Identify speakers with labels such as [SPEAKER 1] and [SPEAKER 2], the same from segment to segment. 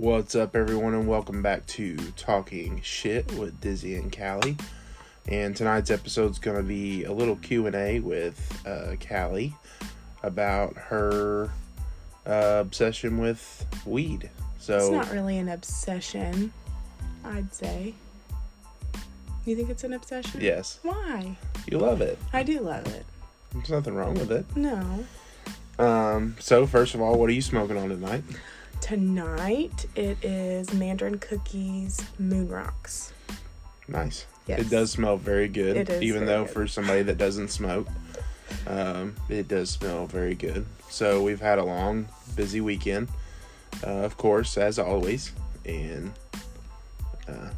[SPEAKER 1] What's up, everyone, and welcome back to Talking Shit with Dizzy and Callie. And tonight's episode is going to be a little Q and A with uh, Callie about her uh, obsession with weed. So
[SPEAKER 2] It's not really an obsession, I'd say. You think it's an obsession?
[SPEAKER 1] yes,
[SPEAKER 2] Why?
[SPEAKER 1] you love it.
[SPEAKER 2] I do love it.
[SPEAKER 1] There's nothing wrong with it.
[SPEAKER 2] No.
[SPEAKER 1] Um, so first of all, what are you smoking on tonight?
[SPEAKER 2] Tonight it is Mandarin Cookies Moon Rocks.
[SPEAKER 1] Nice.
[SPEAKER 2] Yes.
[SPEAKER 1] It does smell very good,
[SPEAKER 2] It is
[SPEAKER 1] even
[SPEAKER 2] very
[SPEAKER 1] though
[SPEAKER 2] good.
[SPEAKER 1] for somebody that doesn't smoke, um, it does smell very good. So we've had a long, busy weekend, uh, of course, as always, and uh,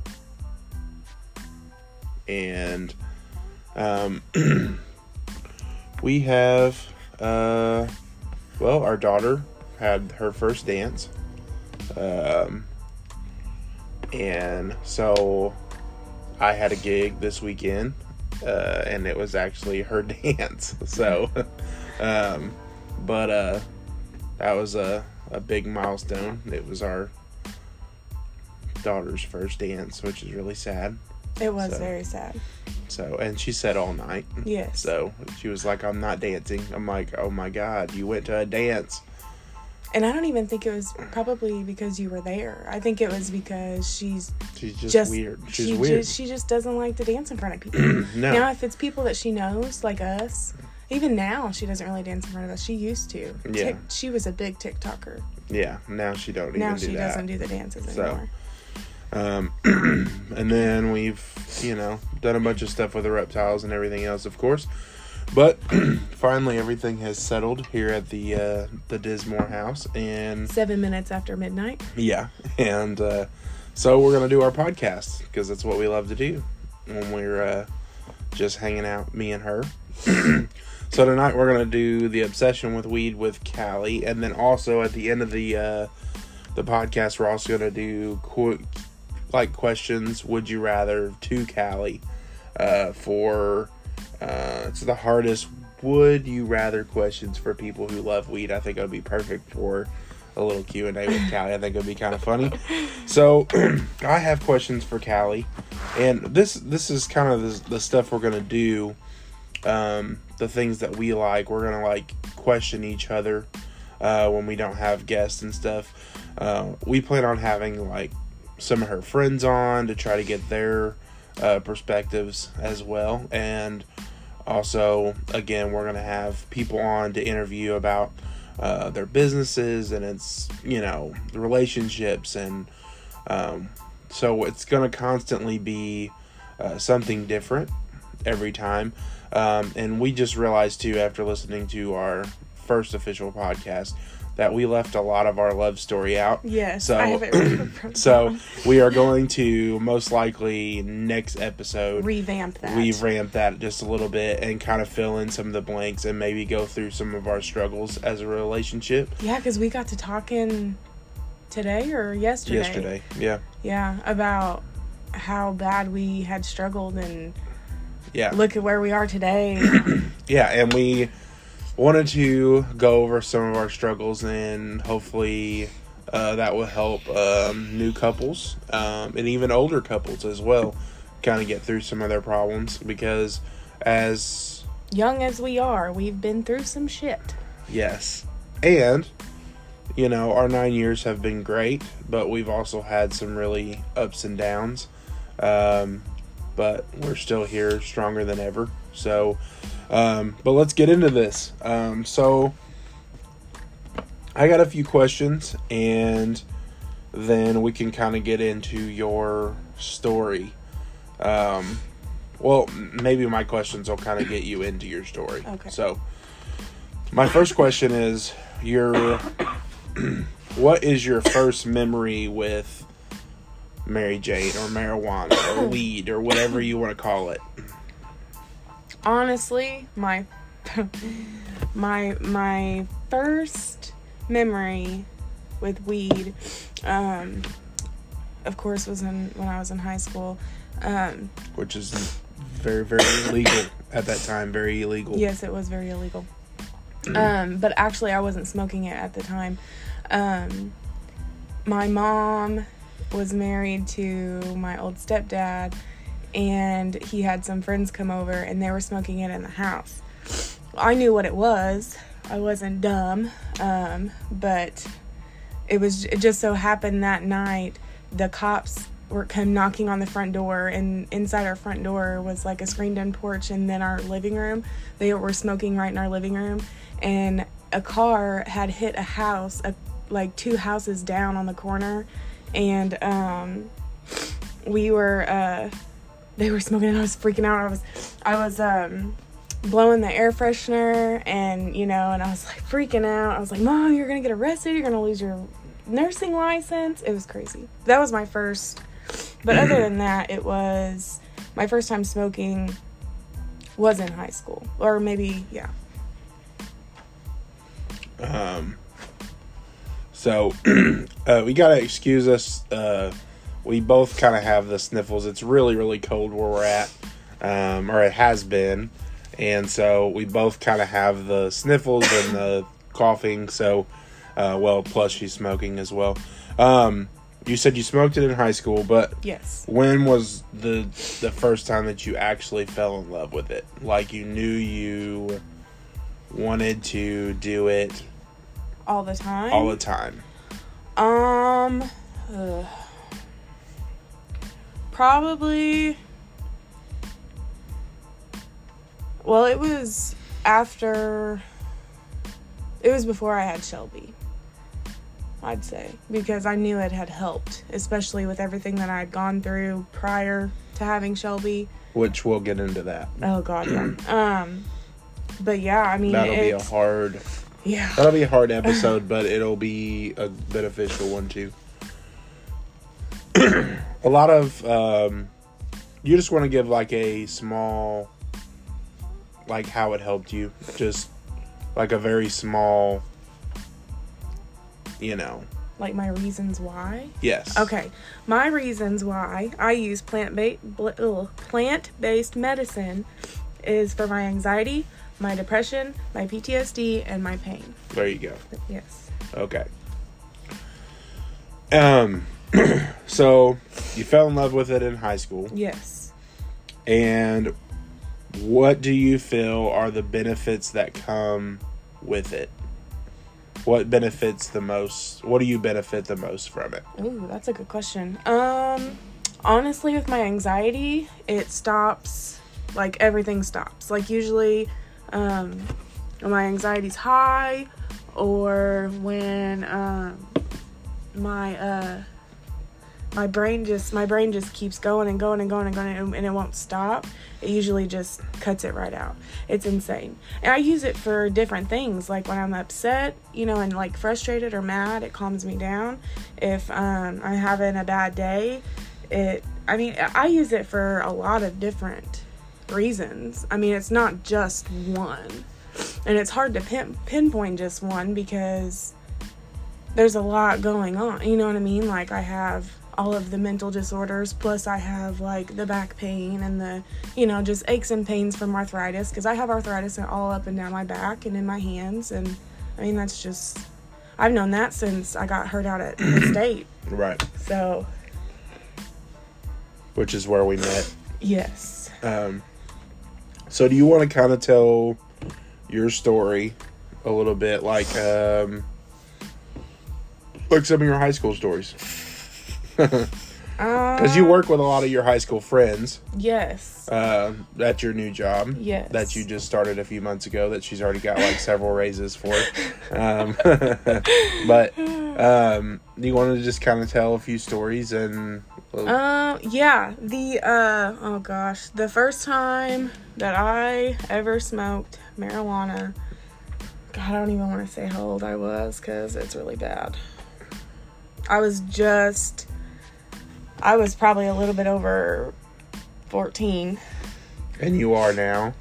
[SPEAKER 1] and um, we have uh, well, our daughter had her first dance. Um, and so I had a gig this weekend, uh, and it was actually her dance. So, um, but uh, that was a, a big milestone. It was our daughter's first dance, which is really sad.
[SPEAKER 2] It was
[SPEAKER 1] So-
[SPEAKER 2] very sad.
[SPEAKER 1] So, and she said all night.
[SPEAKER 2] Yes.
[SPEAKER 1] So she was like, "I'm not dancing." I'm like, "Oh my god, you went to a dance."
[SPEAKER 2] And I don't even think it was probably because you were there. I think it was because she's
[SPEAKER 1] She's just,
[SPEAKER 2] just
[SPEAKER 1] weird. She's
[SPEAKER 2] she
[SPEAKER 1] weird.
[SPEAKER 2] just she just doesn't like to dance in front of people.
[SPEAKER 1] no.
[SPEAKER 2] Now, if it's people that she knows, like us, even now she doesn't really dance in front of us. She used to.
[SPEAKER 1] Yeah.
[SPEAKER 2] Tik- she was a big TikToker.
[SPEAKER 1] yeah. Now she don't
[SPEAKER 2] Now
[SPEAKER 1] even do
[SPEAKER 2] she
[SPEAKER 1] that.
[SPEAKER 2] doesn't do the dances
[SPEAKER 1] So,
[SPEAKER 2] anymore.
[SPEAKER 1] Um, and then we've, you know, done a bunch of stuff with the reptiles and everything else, of course. But finally, everything has settled here at the uh, the Dismore house, and
[SPEAKER 2] Seven minutes after midnight.
[SPEAKER 1] yeah, and uh, so we're gonna do our podcast because that's what we love to do when we're uh, just hanging out, me and her. so tonight we're gonna do the obsession with weed with Callie, and then also at the end of the uh, the podcast, we're also gonna do quick like questions. Would you rather to Callie uh, for uh, it's the hardest would you rather questions for people who love weed. I think it would be perfect for a little Q and A with Callie. I think it'd be kind of funny. So I have questions for Callie, and this this is kind of the, the stuff we're gonna do. Um, the things that we like, we're gonna like question each other uh, when we don't have guests and stuff. Uh, we plan on having like some of her friends on to try to get their uh, perspectives as well, and also again we're gonna have people on to interview about uh, their businesses and it's you know relationships and um, so it's gonna constantly be uh, something different every time. Um, and we just realized too after listening to our first official podcast that we left a lot of our love story out
[SPEAKER 2] Yes,
[SPEAKER 1] So-
[SPEAKER 2] I have it written
[SPEAKER 1] so we are going to most likely next episode
[SPEAKER 2] revamp that.
[SPEAKER 1] revamp that just a little bit and kind of fill in some of the blanks and maybe go through some of our struggles as a relationship
[SPEAKER 2] yeah, because we got to talking today or yesterday.
[SPEAKER 1] yesterday. Yeah.
[SPEAKER 2] Yeah, about how bad we had struggled and
[SPEAKER 1] Yeah.
[SPEAKER 2] look at where we are today.
[SPEAKER 1] Yeah, and we wanted to go over some of our struggles and hopefully uh, that will help um, new couples um, and even older couples as well kind of get through some of their problems because as
[SPEAKER 2] Young as we are, we've been through some shit.
[SPEAKER 1] Yes. And, you know, our nine years have been great, but we've also had some really ups and downs. Um, but we're still here stronger than ever. So, um, but let's get into this. Um, so, I got a few questions, and then we can kind of get into your story. Um, well, maybe my questions will kind of get you into your story.
[SPEAKER 2] Okay.
[SPEAKER 1] So, my first question is your what is your first memory with Mary Jane or marijuana or weed or whatever you want to call it?
[SPEAKER 2] Honestly, my my my first memory with weed, um, of course, was in when I was in high school. Um,
[SPEAKER 1] Which is very, very illegal at that time. Very illegal.
[SPEAKER 2] yes, it was very illegal. Um, but actually, I wasn't smoking it at the time. Um, my mom was married to my old stepdad, and he had some friends come over, and they were smoking it in the house. I knew what it was. I wasn't dumb, um, but it was it just so happened that night the cops were come knocking on the front door and inside our front door was like a screened in porch and then our living room they were smoking right in our living room and a car had hit a house a, like two houses down on the corner and um we were uh they were smoking and I was freaking out. I was I was um blowing the air freshener and you know and I was like freaking out. I was like mom you're gonna get arrested. You're gonna lose your nursing license. It was crazy. That was my first but other than that it was my first time smoking was in high school or maybe yeah.
[SPEAKER 1] Um, so uh, we gotta excuse us. Uh, we both kind of have the sniffles. It's really, really cold where we're at, um, or it has been, and so we both kind of have the sniffles and the coughing. So, uh, well, plus she's smoking as well. Um, you said you smoked it in high school, but
[SPEAKER 2] yes
[SPEAKER 1] when was the the first time that you actually fell in love with it? Like you knew you wanted to do it
[SPEAKER 2] all the time
[SPEAKER 1] all the time.
[SPEAKER 2] Um, ugh. Probably. Well, it was after. It was before I had Shelby. I'd say because I knew it had helped, especially with everything that I had gone through prior to having Shelby.
[SPEAKER 1] Which we'll get into that.
[SPEAKER 2] Oh God, yeah. um, but yeah, I mean,
[SPEAKER 1] That'll be a hard.
[SPEAKER 2] yeah.
[SPEAKER 1] That'll be a hard episode, but it'll be a beneficial one too. a lot of um, you just want to give like a small, like how it helped you, just like a very small, you know.
[SPEAKER 2] Like my reasons why.
[SPEAKER 1] Yes.
[SPEAKER 2] Okay, my reasons why I use plant ba- plant based medicine is for my anxiety, my depression, my PTSD, and my pain.
[SPEAKER 1] There you go.
[SPEAKER 2] Yes.
[SPEAKER 1] Okay. Um. so you fell in love with it in high school.
[SPEAKER 2] Yes.
[SPEAKER 1] And what do you feel are the benefits that come with it? What benefits the most? What do you benefit the most from it?
[SPEAKER 2] Ooh, that's a good question. Um, honestly, with my anxiety, it stops. Like everything stops. Like usually, um, when my anxiety's high, or when um, my uh, my brain just my brain just keeps going and going and going and going and, it won't stop. It usually just cuts it right out. It's insane. And I use it for different things. Like when I'm upset, you know, and like frustrated or mad, it calms me down. If um, I'm having a bad day, it. I mean, I use it for a lot of different reasons. I mean, it's not just one, and it's hard to pin, pinpoint just one because there's a lot going on. You know what I mean? Like I have all of the mental disorders plus I have like the back pain and the you know just aches and pains from arthritis because I have arthritis all up and down my back and in my hands and I mean that's just I've known that since I got hurt out at the state.
[SPEAKER 1] Right.
[SPEAKER 2] So,
[SPEAKER 1] Which is where we met.
[SPEAKER 2] yes.
[SPEAKER 1] Um, so do you want to kind of tell your story a little bit, like um, like some of your high school stories? Because you work with a lot of your high school friends
[SPEAKER 2] Yes.
[SPEAKER 1] uh, at your new job.
[SPEAKER 2] Yes.
[SPEAKER 1] that you just started a few months ago that she's already got like several raises for. Um, but um, you want to just kind of tell a few stories and
[SPEAKER 2] Um, yeah, the uh oh gosh, the first time that I ever smoked marijuana. God, I don't even want to say how old I was cuz it's really bad. I was just I was probably a little bit over 14.
[SPEAKER 1] and you are now.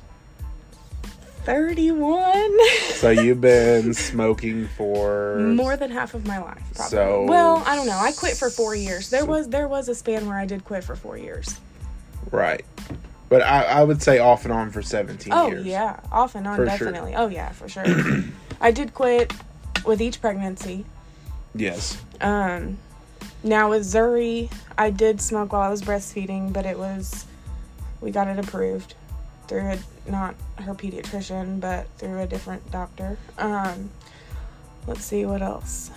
[SPEAKER 2] 31.
[SPEAKER 1] So you've been smoking for
[SPEAKER 2] More than half of my life, probably.
[SPEAKER 1] So-
[SPEAKER 2] well, I don't know. I quit for 4 years. There was there was a span where I did quit for 4 years.
[SPEAKER 1] right. But I, I would say off and on for seventeen
[SPEAKER 2] Oh
[SPEAKER 1] years.
[SPEAKER 2] Oh yeah, off and on
[SPEAKER 1] For sure.
[SPEAKER 2] definitely. Oh yeah, for sure. I did quit with each pregnancy.
[SPEAKER 1] Yes.
[SPEAKER 2] Um, now with Zuri, I did smoke while I was breastfeeding, but it was we got it approved through a, not her pediatrician, but through a different doctor. Um, let's see what else.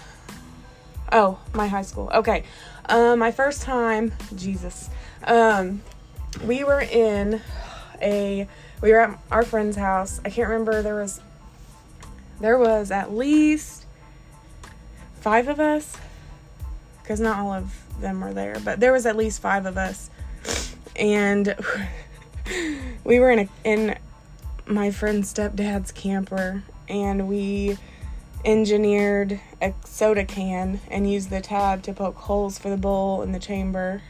[SPEAKER 2] Oh, my high school. Okay, um, my first time, Jesus. Um, we were in a we were at our friend's house. I can't remember there was there was at least five of us because not all of them were there, but there was at least five of us, and we were in a in my friend's stepdad's camper, and we engineered a soda can and used the tab to poke holes for the bowl in the chamber.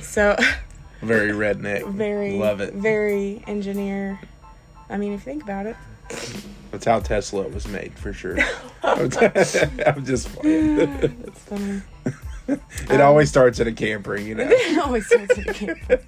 [SPEAKER 2] So
[SPEAKER 1] Very redneck.
[SPEAKER 2] very
[SPEAKER 1] Love it.
[SPEAKER 2] Very engineer. I mean, if you think about it.
[SPEAKER 1] That's how Tesla was made for sure. I'm just playing.
[SPEAKER 2] That's funny.
[SPEAKER 1] it always starts at a camper, you know.
[SPEAKER 2] It always starts at a camper.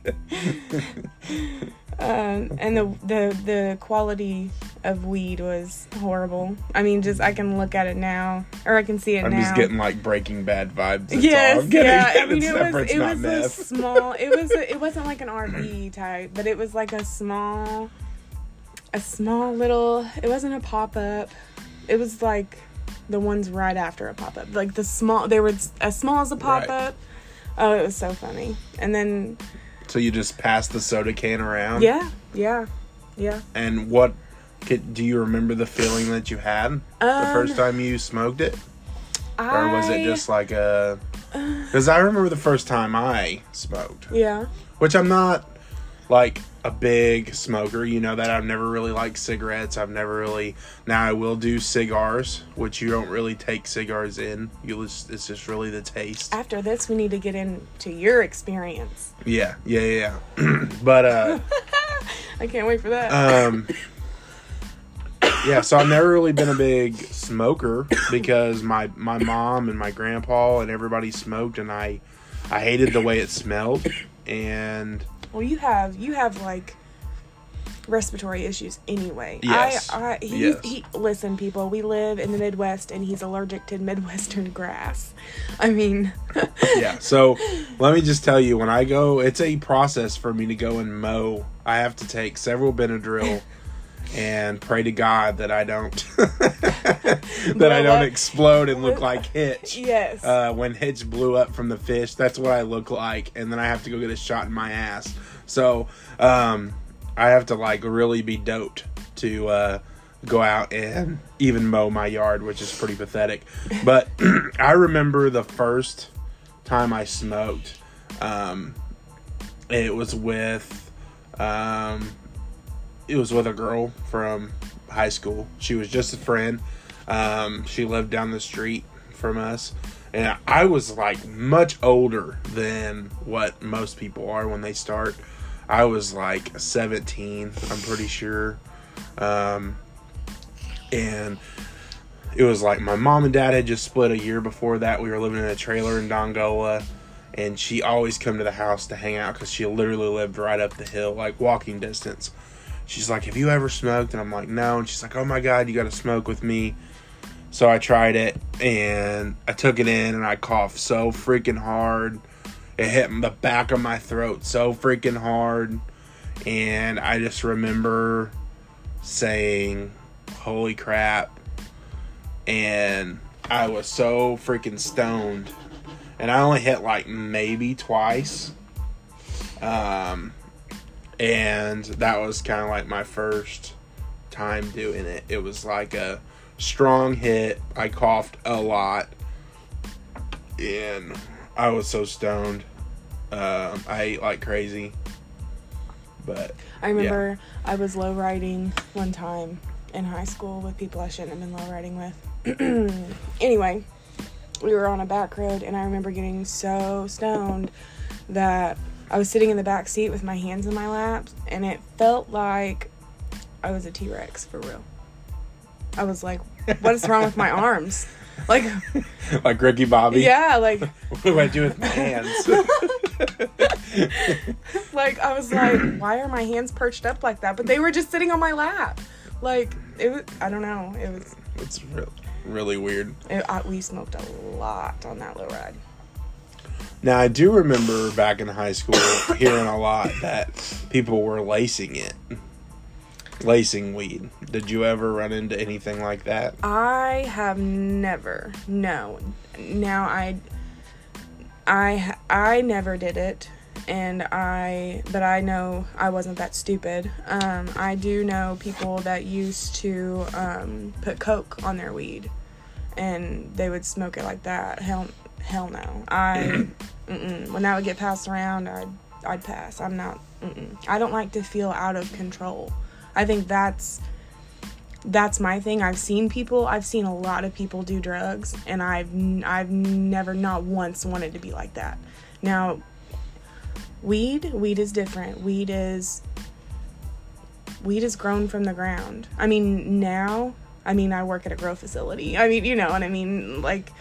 [SPEAKER 2] Um, and the, the the quality of weed was horrible. I mean, just I can look at it now, or I can see it
[SPEAKER 1] I'm
[SPEAKER 2] now.
[SPEAKER 1] just getting like Breaking Bad vibes. That's
[SPEAKER 2] yes, yeah. I mean, it was it was a small. It was a, it wasn't like an RV type, but it was like a small, a small little. It wasn't a pop up. It was like the ones right after a pop up, like the small. They were as small as a pop up. Oh, it was so funny. And then
[SPEAKER 1] So you just passed the soda can around.
[SPEAKER 2] yeah, yeah, yeah.
[SPEAKER 1] And what? Could, do you remember the feeling that you had the
[SPEAKER 2] Um,
[SPEAKER 1] first time you smoked it, or was it just like a? Because I remember the first time I smoked,
[SPEAKER 2] Yeah.
[SPEAKER 1] which I'm not like a big smoker. You know that I've never really liked cigarettes. I've never really. Now I will do cigars, which you don't really take cigars in. You just it's just really the taste.
[SPEAKER 2] After this, we need to get into your experience.
[SPEAKER 1] Yeah, yeah, yeah. yeah. but uh,
[SPEAKER 2] I can't wait for that.
[SPEAKER 1] um, yeah. So I've never really been a big smoker because my my mom and my grandpa and everybody smoked, and I I hated the way it smelled, and
[SPEAKER 2] well, you have you have like respiratory issues anyway.
[SPEAKER 1] Yes.
[SPEAKER 2] I, I he,
[SPEAKER 1] Yes.
[SPEAKER 2] he listen, people. We live in the Midwest, and he's allergic to Midwestern grass. I mean,
[SPEAKER 1] yeah. So let me just tell you, when I go, it's a process for me to go and mow. I have to take several Benadryl. And pray to God that I don't that I don't
[SPEAKER 2] up.
[SPEAKER 1] explode and look like Hitch.
[SPEAKER 2] yes.
[SPEAKER 1] uh, when Hitch blew up from the fish. That's what I look like, and then I have to go get a shot in my ass. So um, I have to like really be doped to uh, go out and even mow my yard, which is pretty pathetic. But I remember the first time I smoked. Um, it was with um, it was with a girl from high school. She was just a friend. Um, she lived down the street from us, and I was like much older than what most people are when they start. I was like 17, I'm pretty sure. Um, and it was like my mom and dad had just split a year before that. We were living in a trailer in Dongola, and she always come to the house to hang out because she literally lived right up the hill, like walking distance. She's like, "Have you ever smoked?" And I'm like, "No." And she's like, "Oh my god, you got to smoke with me." So I tried it, and I took it in, and I coughed so freaking hard. It hit the back of my throat so freaking hard, and I just remember saying, "Holy crap!" And I was so freaking stoned, and I only hit like maybe twice. Um, and that was kind of like my first time doing it. It was like a strong hit. I coughed a lot, and I was so stoned. Um, I ate like crazy, but
[SPEAKER 2] I remember I was low riding one time in high school with people I shouldn't have been low riding with. anyway, we were on a back road, and I remember getting so stoned that I was sitting in the back seat with my hands in my lap, and it felt like I was a T Rex for real. I was like, "What is wrong with my arms?" Like,
[SPEAKER 1] like Ricky Bobby.
[SPEAKER 2] yeah, like,
[SPEAKER 1] What do I do with my hands?
[SPEAKER 2] like I was like, "Why are my hands perched up like that?" But they were just sitting on my lap. Like it was, I don't know. It was
[SPEAKER 1] it's real, really weird.
[SPEAKER 2] It, I, we smoked a lot on that low ride.
[SPEAKER 1] Now I do remember back in high school hearing a lot that people were lacing it, lacing weed. Did you ever run into anything like that?
[SPEAKER 2] I have never. No. Now I I I never did it and I but I know I wasn't that stupid. Um I do know people that used to um put coke on their weed and they would smoke it like that. Hell hell no. I when that would get passed around, I'd I'd pass. I'm not mm-mm. I don't like to feel out of control. I think that's that's my thing. I've seen people, I've seen a lot of people do drugs, and I've I've never not once wanted to be like that. Now, weed, weed is different. Weed is weed is grown from the ground. I mean, now, I mean, I work at a grow facility. I mean, you know what I mean? Like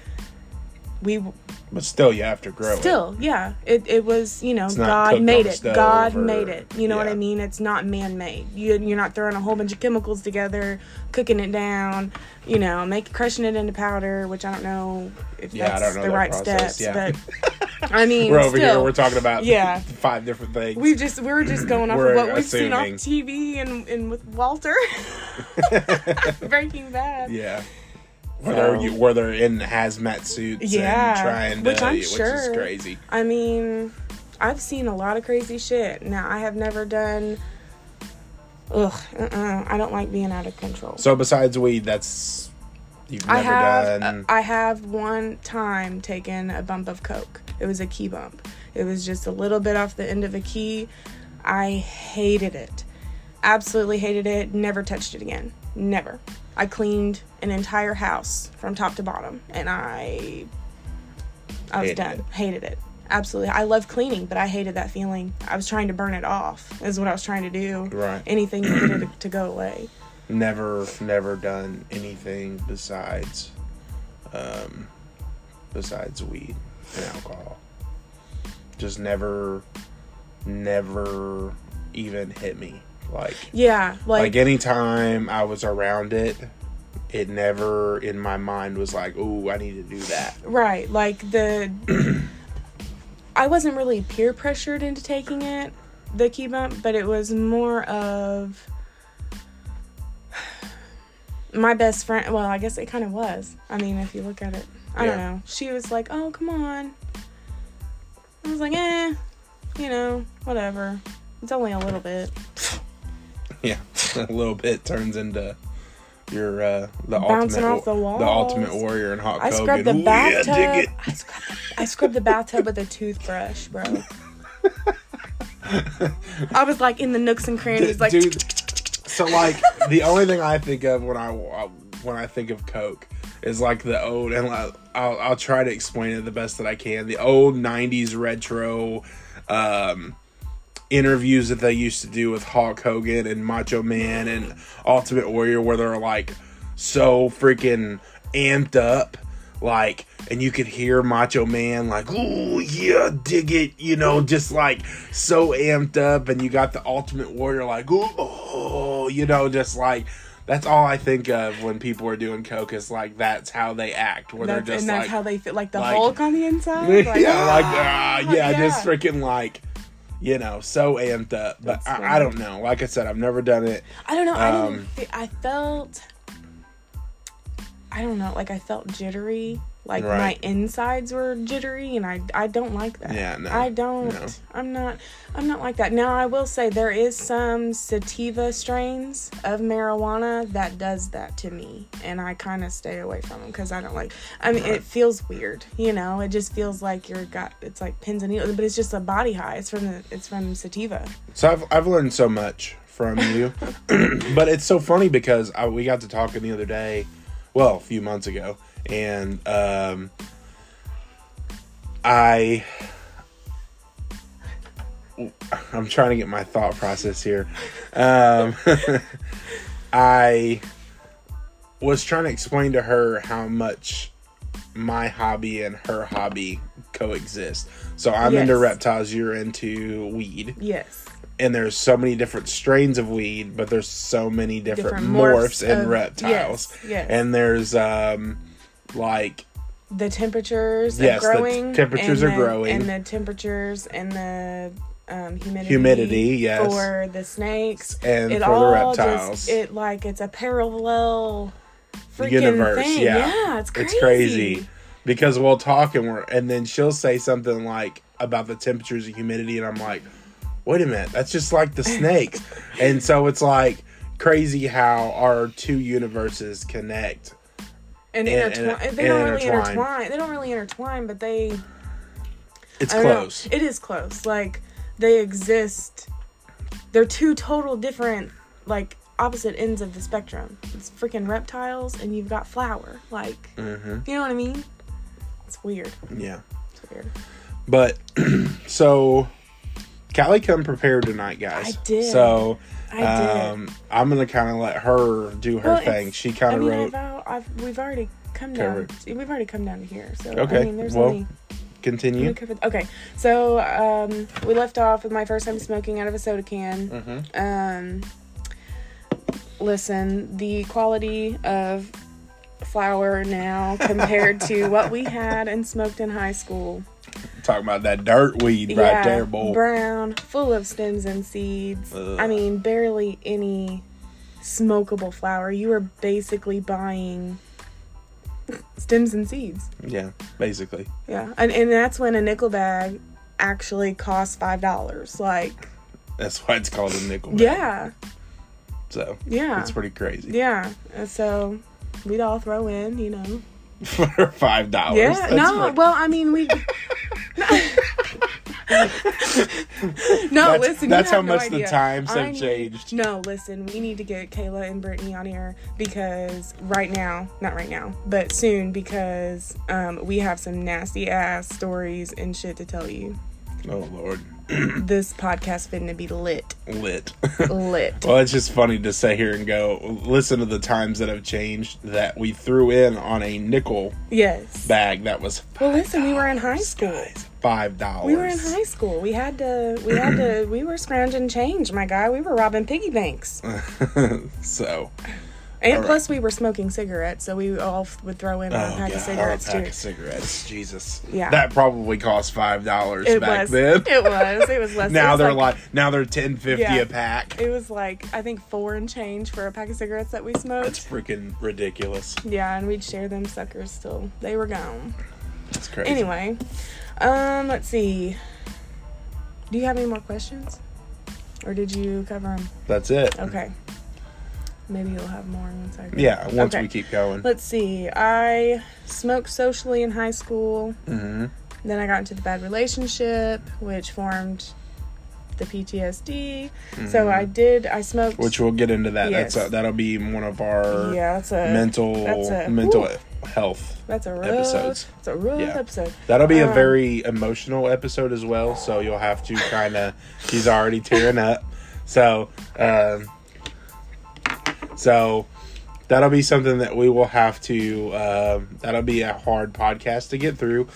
[SPEAKER 2] we
[SPEAKER 1] But still, you have to grow it.
[SPEAKER 2] Still, yeah. It it was, you know, God made it. God
[SPEAKER 1] or-
[SPEAKER 2] made it. You know what. I mean? It's not man made. You you're not throwing a whole bunch of chemicals together, cooking it down, you know, make crushing it into powder, which I don't know if
[SPEAKER 1] Yeah, I
[SPEAKER 2] that's
[SPEAKER 1] don't know
[SPEAKER 2] the
[SPEAKER 1] that
[SPEAKER 2] right
[SPEAKER 1] process,
[SPEAKER 2] steps,
[SPEAKER 1] yeah.
[SPEAKER 2] but I mean,
[SPEAKER 1] We're over
[SPEAKER 2] still,
[SPEAKER 1] here. We're talking about
[SPEAKER 2] Yeah.
[SPEAKER 1] five different things.
[SPEAKER 2] we just we're just going off of what we've seen off. TV and and with Walter Breaking Bad.
[SPEAKER 1] yeah. Whether
[SPEAKER 2] So-
[SPEAKER 1] you where they're in hazmat suits
[SPEAKER 2] Yeah,
[SPEAKER 1] and trying to,
[SPEAKER 2] which I'm
[SPEAKER 1] which is
[SPEAKER 2] sure-
[SPEAKER 1] crazy.
[SPEAKER 2] I mean, I've seen a lot of crazy shit. Now, I have never done. Ugh, uh-uh, I don't like being out of control.
[SPEAKER 1] So besides weed, that's you've never
[SPEAKER 2] I have,
[SPEAKER 1] done.
[SPEAKER 2] Uh, I have one time taken a bump of coke. It was a key bump. It was just a little bit off the end of a key. I hated it. Absolutely hated it. Never touched it again. Never. I cleaned an entire house from top to bottom, and I, I was
[SPEAKER 1] Hated
[SPEAKER 2] done.
[SPEAKER 1] it.
[SPEAKER 2] Hated it. Absolutely. I love cleaning, but I hated that feeling. I was trying to burn it off. Is what I was trying to do.
[SPEAKER 1] Right.
[SPEAKER 2] Anything to get it to, to go away.
[SPEAKER 1] never never done anything besides um besides weed and alcohol just never never even hit me like
[SPEAKER 2] Yeah,
[SPEAKER 1] like,
[SPEAKER 2] like,
[SPEAKER 1] anytime i was around it it never in my mind was like oh i need to do that
[SPEAKER 2] Right, like the I wasn't really peer pressured into taking it, the key bump, but it was more of my best friend. Well, I guess it kind of was. I mean, if you look at it, I don't know. She was like, "Oh, come on." I was like, "Eh, you know, whatever. It's only a little bit."
[SPEAKER 1] yeah a little bit turns into your uh the
[SPEAKER 2] Bouncing
[SPEAKER 1] ultimate
[SPEAKER 2] off the
[SPEAKER 1] the ultimate warrior and hot
[SPEAKER 2] I scrubbed the
[SPEAKER 1] Ooh, yeah,
[SPEAKER 2] bathtub.
[SPEAKER 1] dig it.
[SPEAKER 2] I scrubbed, I scrubbed the bathtub with a toothbrush, bro. I was like in the nooks and crannies, like
[SPEAKER 1] dude. So like the only thing I think of when I when I think of Coke is like the old and I'll I'll try to explain it the best that I can. The old '90s retro um, interviews that they used to do with Hulk Hogan and Macho Man and Ultimate Warrior, where they're like so freaking amped up. Like, and you could hear Macho Man, like, ooh, yeah, dig it, you know, just like so amped up. And you got the Ultimate Warrior, like, ooh, oh, you know, just like, that's all I think of when people are doing Coke, is like, that's how they act, where
[SPEAKER 2] that's,
[SPEAKER 1] they're just
[SPEAKER 2] and that's
[SPEAKER 1] like,
[SPEAKER 2] how they feel, like the
[SPEAKER 1] like-
[SPEAKER 2] Hulk on the inside. Like,
[SPEAKER 1] yeah, like,
[SPEAKER 2] ah,
[SPEAKER 1] ah, yeah, just freaking like, you know, so amped up. But I. I don't know. Like I said, I've never done it.
[SPEAKER 2] I don't know. I
[SPEAKER 1] um,
[SPEAKER 2] didn't. Fe- I felt. I don't know. Like I felt jittery. Like my insides were jittery, and I I don't like that.
[SPEAKER 1] Yeah, no,
[SPEAKER 2] I don't.
[SPEAKER 1] no.
[SPEAKER 2] I'm not. I'm not like that. Now I will say there is some sativa strains of marijuana that does that to me, and I kind of stay away from them because I don't like. I mean, it feels weird. You know, it just feels like you're got. It's like pins and needles, but it's just a body high. It's from the. It's from sativa.
[SPEAKER 1] So I've I've learned so much from you, but it's so funny because I, we got to talking the other day, well, a few months ago, and um, I. I'm trying to get my thought process here. Um, I was trying to explain to her how much my hobby and her hobby coexist. So I'm into reptiles, you're into weed.
[SPEAKER 2] Yes.
[SPEAKER 1] and there's so many different strains of weed, but there's so many different,
[SPEAKER 2] Different
[SPEAKER 1] morphs,
[SPEAKER 2] morphs
[SPEAKER 1] and reptiles.
[SPEAKER 2] yes, yes.
[SPEAKER 1] And there's um like
[SPEAKER 2] the temperatures
[SPEAKER 1] Yes, the
[SPEAKER 2] are
[SPEAKER 1] t-
[SPEAKER 2] growing.
[SPEAKER 1] temperatures are
[SPEAKER 2] the-
[SPEAKER 1] growing.
[SPEAKER 2] and the temperatures and the um, humidity.
[SPEAKER 1] Humidity, yes.
[SPEAKER 2] For the snakes
[SPEAKER 1] and
[SPEAKER 2] it
[SPEAKER 1] for the reptiles.
[SPEAKER 2] Just, it like it's a parallel freaking
[SPEAKER 1] Universe,
[SPEAKER 2] thing.
[SPEAKER 1] yeah.
[SPEAKER 2] it's crazy.
[SPEAKER 1] It's crazy. Because we'll talk and we're and then she'll say something like about the temperatures and humidity and I'm like, wait a minute, that's just like the snakes. and so it's like crazy how our two universes connect.
[SPEAKER 2] And,
[SPEAKER 1] And-
[SPEAKER 2] intertwine. they don't really
[SPEAKER 1] intertwine.
[SPEAKER 2] intertwine. They don't really intertwine, but they.
[SPEAKER 1] It's
[SPEAKER 2] know.
[SPEAKER 1] close.
[SPEAKER 2] It is close. Like they exist. They're two total different, like opposite ends of the spectrum. It's freaking reptiles, and you've got flower. Like,
[SPEAKER 1] hmm
[SPEAKER 2] you know what I mean? It's weird.
[SPEAKER 1] Yeah.
[SPEAKER 2] It's weird.
[SPEAKER 1] But so Callie come prepared tonight, guys.
[SPEAKER 2] I did.
[SPEAKER 1] So
[SPEAKER 2] I did.
[SPEAKER 1] um I'm gonna kinda let her do her
[SPEAKER 2] Well,
[SPEAKER 1] thing. She kinda
[SPEAKER 2] mean,
[SPEAKER 1] wrote
[SPEAKER 2] I've, I've, we've already come
[SPEAKER 1] Okay,
[SPEAKER 2] down. We've already come down to here. So
[SPEAKER 1] Okay,
[SPEAKER 2] I mean, there's
[SPEAKER 1] well,
[SPEAKER 2] only.
[SPEAKER 1] continue.
[SPEAKER 2] Okay, so um, we left off with my first time smoking out of a soda can.
[SPEAKER 1] Mm-hmm.
[SPEAKER 2] Um, listen, the quality of flower now compared to what we had and smoked in high school.
[SPEAKER 1] Talking about that dirt weed right there, boy.
[SPEAKER 2] brown, full of stems and seeds.
[SPEAKER 1] Ugh.
[SPEAKER 2] I mean, barely any smokable flower. You are basically buying stems and seeds.
[SPEAKER 1] Yeah, basically.
[SPEAKER 2] Yeah, and and that's when a nickel bag actually costs five dollars. Like,
[SPEAKER 1] That's why it's called a nickel. bag.
[SPEAKER 2] yeah,
[SPEAKER 1] So
[SPEAKER 2] yeah,
[SPEAKER 1] it's pretty crazy.
[SPEAKER 2] yeah. So we'd all throw in, you know.
[SPEAKER 1] For five dollars.
[SPEAKER 2] Yeah, no, well, I mean, we. no,
[SPEAKER 1] that's,
[SPEAKER 2] listen.
[SPEAKER 1] that's how
[SPEAKER 2] no
[SPEAKER 1] much the times have
[SPEAKER 2] need-
[SPEAKER 1] changed.
[SPEAKER 2] No, listen, we need to get Kayla and Brittany on here because right now, not right now, but soon because um, we have some nasty ass stories and shit to tell you.
[SPEAKER 1] Oh Lord,
[SPEAKER 2] This podcast finna be lit,
[SPEAKER 1] lit.
[SPEAKER 2] lit.
[SPEAKER 1] well, it's just funny to sit here and go listen to the times that have changed that we threw in on a nickel
[SPEAKER 2] yes.
[SPEAKER 1] bag that was
[SPEAKER 2] Well, listen, we were in high school.
[SPEAKER 1] guys, five dollars.
[SPEAKER 2] We were in high school. We had to. We had to. We were scrounging change, my guy. We were robbing piggy banks,
[SPEAKER 1] so
[SPEAKER 2] and
[SPEAKER 1] All right.
[SPEAKER 2] plus we were smoking cigarettes. So we all f- would throw in a
[SPEAKER 1] oh
[SPEAKER 2] pack
[SPEAKER 1] god,
[SPEAKER 2] of cigarettes
[SPEAKER 1] a pack
[SPEAKER 2] too.
[SPEAKER 1] of cigarettes. Jesus,
[SPEAKER 2] Yeah.
[SPEAKER 1] that probably cost five dollars back
[SPEAKER 2] was.
[SPEAKER 1] then.
[SPEAKER 2] It was. It was less.
[SPEAKER 1] now
[SPEAKER 2] was
[SPEAKER 1] they're like, now they're ten fifty
[SPEAKER 2] Yeah.
[SPEAKER 1] a pack.
[SPEAKER 2] It was like I think four and change for a pack of cigarettes that we smoked.
[SPEAKER 1] That's freaking ridiculous.
[SPEAKER 2] yeah, and we'd share them suckers till they were gone.
[SPEAKER 1] That's crazy.
[SPEAKER 2] Anyway, um, let's see. Do you have any more questions, or did you cover them?
[SPEAKER 1] that's it.
[SPEAKER 2] Okay. Maybe you'll have more once I.
[SPEAKER 1] Yeah, once
[SPEAKER 2] Okay.
[SPEAKER 1] we keep going.
[SPEAKER 2] Let's see. I smoked socially in high school.
[SPEAKER 1] hmm
[SPEAKER 2] Then I got into the bad relationship, which formed the PTSD. So I did. I smoked.
[SPEAKER 1] Mm-hmm. Which we'll get into that.
[SPEAKER 2] Yes.
[SPEAKER 1] That's a, that'll be one of our
[SPEAKER 2] yeah, that's a
[SPEAKER 1] mental
[SPEAKER 2] that's a-
[SPEAKER 1] mental health.
[SPEAKER 2] That's a rough
[SPEAKER 1] episodes.
[SPEAKER 2] It's a rough
[SPEAKER 1] Yeah.
[SPEAKER 2] episode.
[SPEAKER 1] That'll be a
[SPEAKER 2] Um,
[SPEAKER 1] very emotional episode as well. So you'll have to kind of. She's already tearing up. So, um, so that'll be something that we will have to. Um, that'll be a hard podcast to get through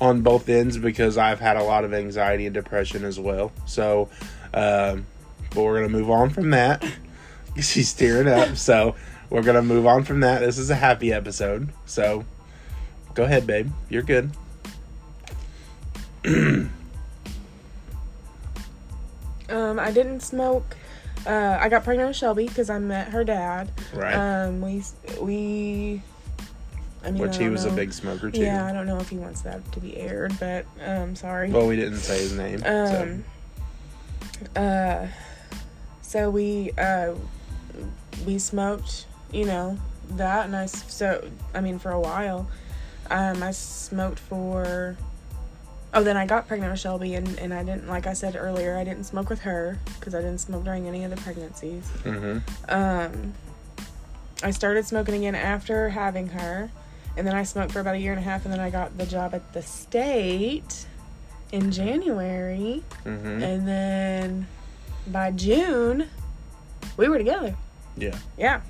[SPEAKER 1] on both ends because I've had a lot of anxiety and depression as well. So, um, but we're gonna move on from that. She's tearing up. So we're gonna move on from that. This is a happy episode. So go ahead, babe. You're good.
[SPEAKER 2] Um, I didn't smoke. Uh, I got pregnant with Shelby because I met her dad.
[SPEAKER 1] Right.
[SPEAKER 2] Um, we we. I mean, I
[SPEAKER 1] Which he
[SPEAKER 2] don't
[SPEAKER 1] was a big smoker too.
[SPEAKER 2] Yeah, I don't know if he wants that to be aired, but um, sorry.
[SPEAKER 1] Well, we didn't say his name.
[SPEAKER 2] Um. Uh. So we uh, we smoked, you know, that, and I so I mean for a while, um, I smoked for. Oh, then I got pregnant with Shelby, and, and I didn't, like I said earlier, I didn't smoke with her because I didn't smoke during any of the pregnancies.
[SPEAKER 1] so. hmm
[SPEAKER 2] Um, I started smoking again after having her, and then I smoked for about a year and a half, and then I got the job at the state in January,
[SPEAKER 1] hmm
[SPEAKER 2] and then by June, we were together.
[SPEAKER 1] Yeah,
[SPEAKER 2] Yeah.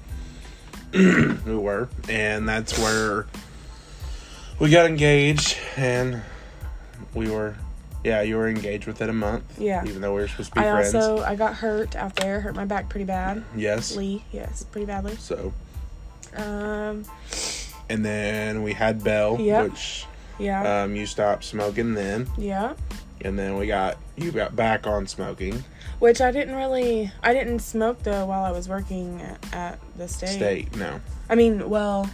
[SPEAKER 1] we were, and that's where we got engaged, and we were, Yeah, you were engaged within a month.
[SPEAKER 2] Yeah.
[SPEAKER 1] Even though we were supposed to be
[SPEAKER 2] I
[SPEAKER 1] friends.
[SPEAKER 2] also I got hurt out there, hurt my back pretty bad.
[SPEAKER 1] yes.
[SPEAKER 2] Lee, yes, pretty badly.
[SPEAKER 1] So,
[SPEAKER 2] Um,
[SPEAKER 1] and then we had Belle,
[SPEAKER 2] Yep.
[SPEAKER 1] which
[SPEAKER 2] yeah,
[SPEAKER 1] um, you stopped smoking then,
[SPEAKER 2] yeah.
[SPEAKER 1] and then we got you got back on smoking.
[SPEAKER 2] Which I didn't really, I didn't smoke though while I was working at, at the state.
[SPEAKER 1] State, no.
[SPEAKER 2] I mean, well,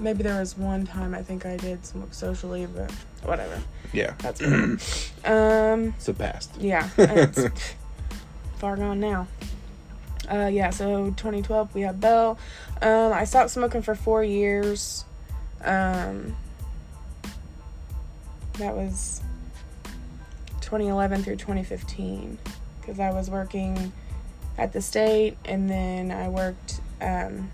[SPEAKER 2] maybe there was one time I think I did smoke socially, but whatever.
[SPEAKER 1] Yeah,
[SPEAKER 2] That's fine. um,
[SPEAKER 1] it's the past.
[SPEAKER 2] yeah, it's far gone now. Uh, yeah, so 2012 we had Bell. Um, I stopped smoking for four years. Um, that was 2011 through 2015 because I was working at the state and then I worked um,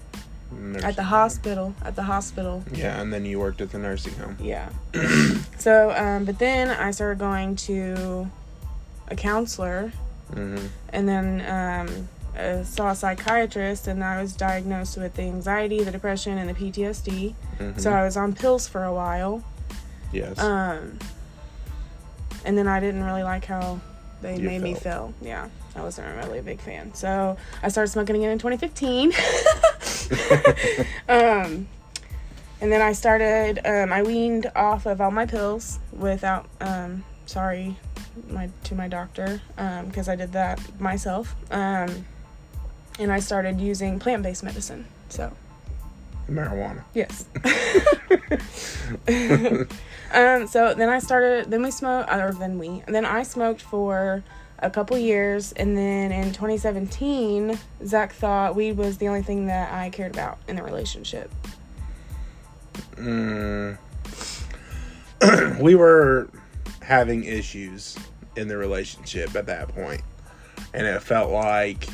[SPEAKER 1] Nursing
[SPEAKER 2] at the
[SPEAKER 1] home.
[SPEAKER 2] hospital. At the hospital,
[SPEAKER 1] Yeah, and then you worked at the nursing home.
[SPEAKER 2] yeah. so, um, but then I started going to a counselor
[SPEAKER 1] hmm
[SPEAKER 2] and then um, uh, saw a psychiatrist and I was diagnosed with the anxiety, the depression, and the PTSD.
[SPEAKER 1] hmm
[SPEAKER 2] So I was on pills for a while.
[SPEAKER 1] yes.
[SPEAKER 2] Um, and then I didn't really like how they
[SPEAKER 1] You
[SPEAKER 2] made me feel. Yeah, I wasn't really a big fan. So I started smoking again in 2015. um, and then I started. Um, I weaned off of all my pills without. Um, sorry, my to my doctor because I did that myself. Um, and I started using plant based medicine. So
[SPEAKER 1] Marijuana.
[SPEAKER 2] Yes. um. So then I started. Then we smoked, or then we. Then I smoked for a couple years, and then in 2017, Zach thought weed was the only thing that I cared about in the relationship.
[SPEAKER 1] Mm. we were having issues in the relationship at that point, and it felt like,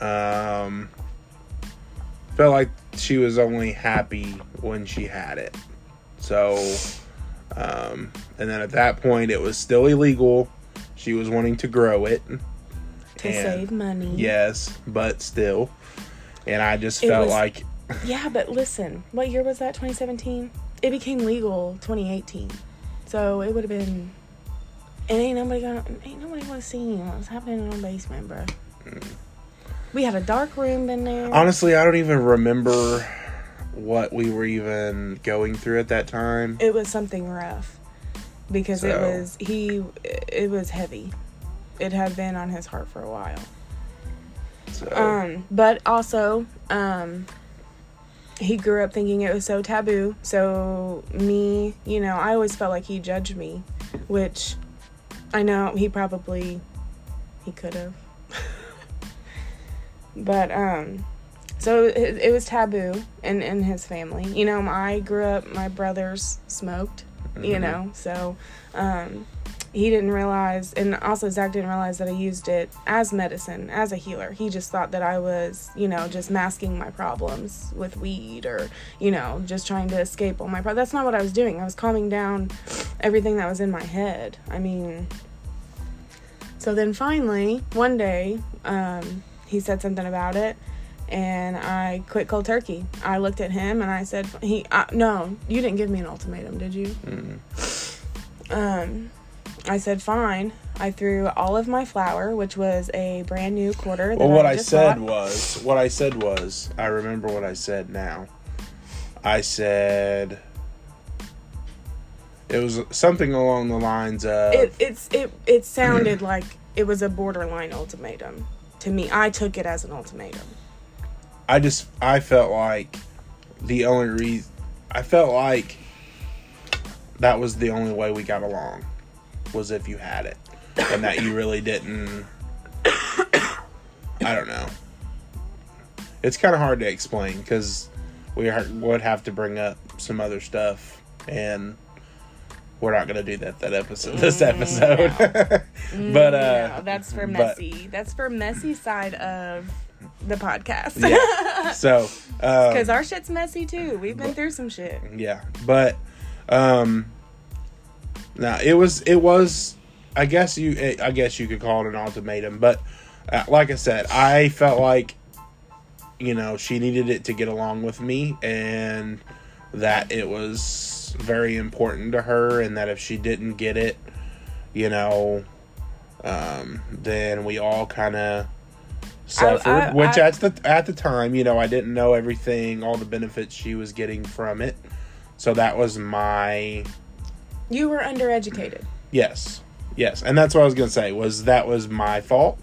[SPEAKER 1] um, felt like she was only happy when she had it. So, um, and then at that point, it was still illegal. She was wanting to grow it.
[SPEAKER 2] To
[SPEAKER 1] And-
[SPEAKER 2] save money.
[SPEAKER 1] Yes, but still. And I just
[SPEAKER 2] It
[SPEAKER 1] felt
[SPEAKER 2] was-
[SPEAKER 1] like
[SPEAKER 2] Yeah, but listen, what year was that? 2017. It became legal 2018. So it would have been. And ain't nobody gonna ain't nobody gonna see what was happening in our basement, bro. Mm. We had a dark room in there.
[SPEAKER 1] Honestly, I don't even remember what we were even going through at that time.
[SPEAKER 2] it was something rough because it was he it was heavy. It had been on his heart for a while.
[SPEAKER 1] So,
[SPEAKER 2] um but also um he grew up thinking it was so taboo. So me you know i always felt like he judged me which i know he probably he could have. But um so it, it was taboo in in his family. You know i grew up my brothers smoked you
[SPEAKER 1] Mhm.
[SPEAKER 2] know so um he didn't realize and also zach didn't realize that i used it as medicine as a healer. He just thought that i was you know just masking my problems with weed or you know just trying to escape all my problems that's not what i was doing. I was calming down everything that was in my head. I mean so then finally one day um, he said something about it and i quit cold turkey i looked at him and i said he uh, no you didn't give me an ultimatum did you
[SPEAKER 1] mm,
[SPEAKER 2] um, I said fine. I threw all of my flower, which was a brand new quarter. That
[SPEAKER 1] well, what I
[SPEAKER 2] just
[SPEAKER 1] said
[SPEAKER 2] bought.
[SPEAKER 1] was, what I said was, I remember what I said now. I said it was something along the lines of,
[SPEAKER 2] it it's it it sounded like it was a borderline ultimatum to me. I took it as an ultimatum.
[SPEAKER 1] I just, I felt like the only reason, I felt like that was the only way we got along was if you had it. And that you really didn't i don't know. It's kind of hard to explain because we would have to bring up some other stuff and we're not going to do that that episode this episode. But uh
[SPEAKER 2] no, that's for
[SPEAKER 1] but-
[SPEAKER 2] messy. that's for messy side of the podcast.
[SPEAKER 1] yeah so um,
[SPEAKER 2] Because our shit's messy too. We've been through some shit.
[SPEAKER 1] yeah but um now it was it was i guess you i guess you could call it an ultimatum but uh, like i said i felt like you know she needed it to get along with me and that it was very important to her and that if she didn't get it you know, um, then we all kind of suffered.
[SPEAKER 2] I-
[SPEAKER 1] which
[SPEAKER 2] I-
[SPEAKER 1] at the at the time, you know, I didn't know everything, all the benefits she was getting from it. So that was my
[SPEAKER 2] You were undereducated.
[SPEAKER 1] yes, yes, and that's what I was gonna say was that was my fault.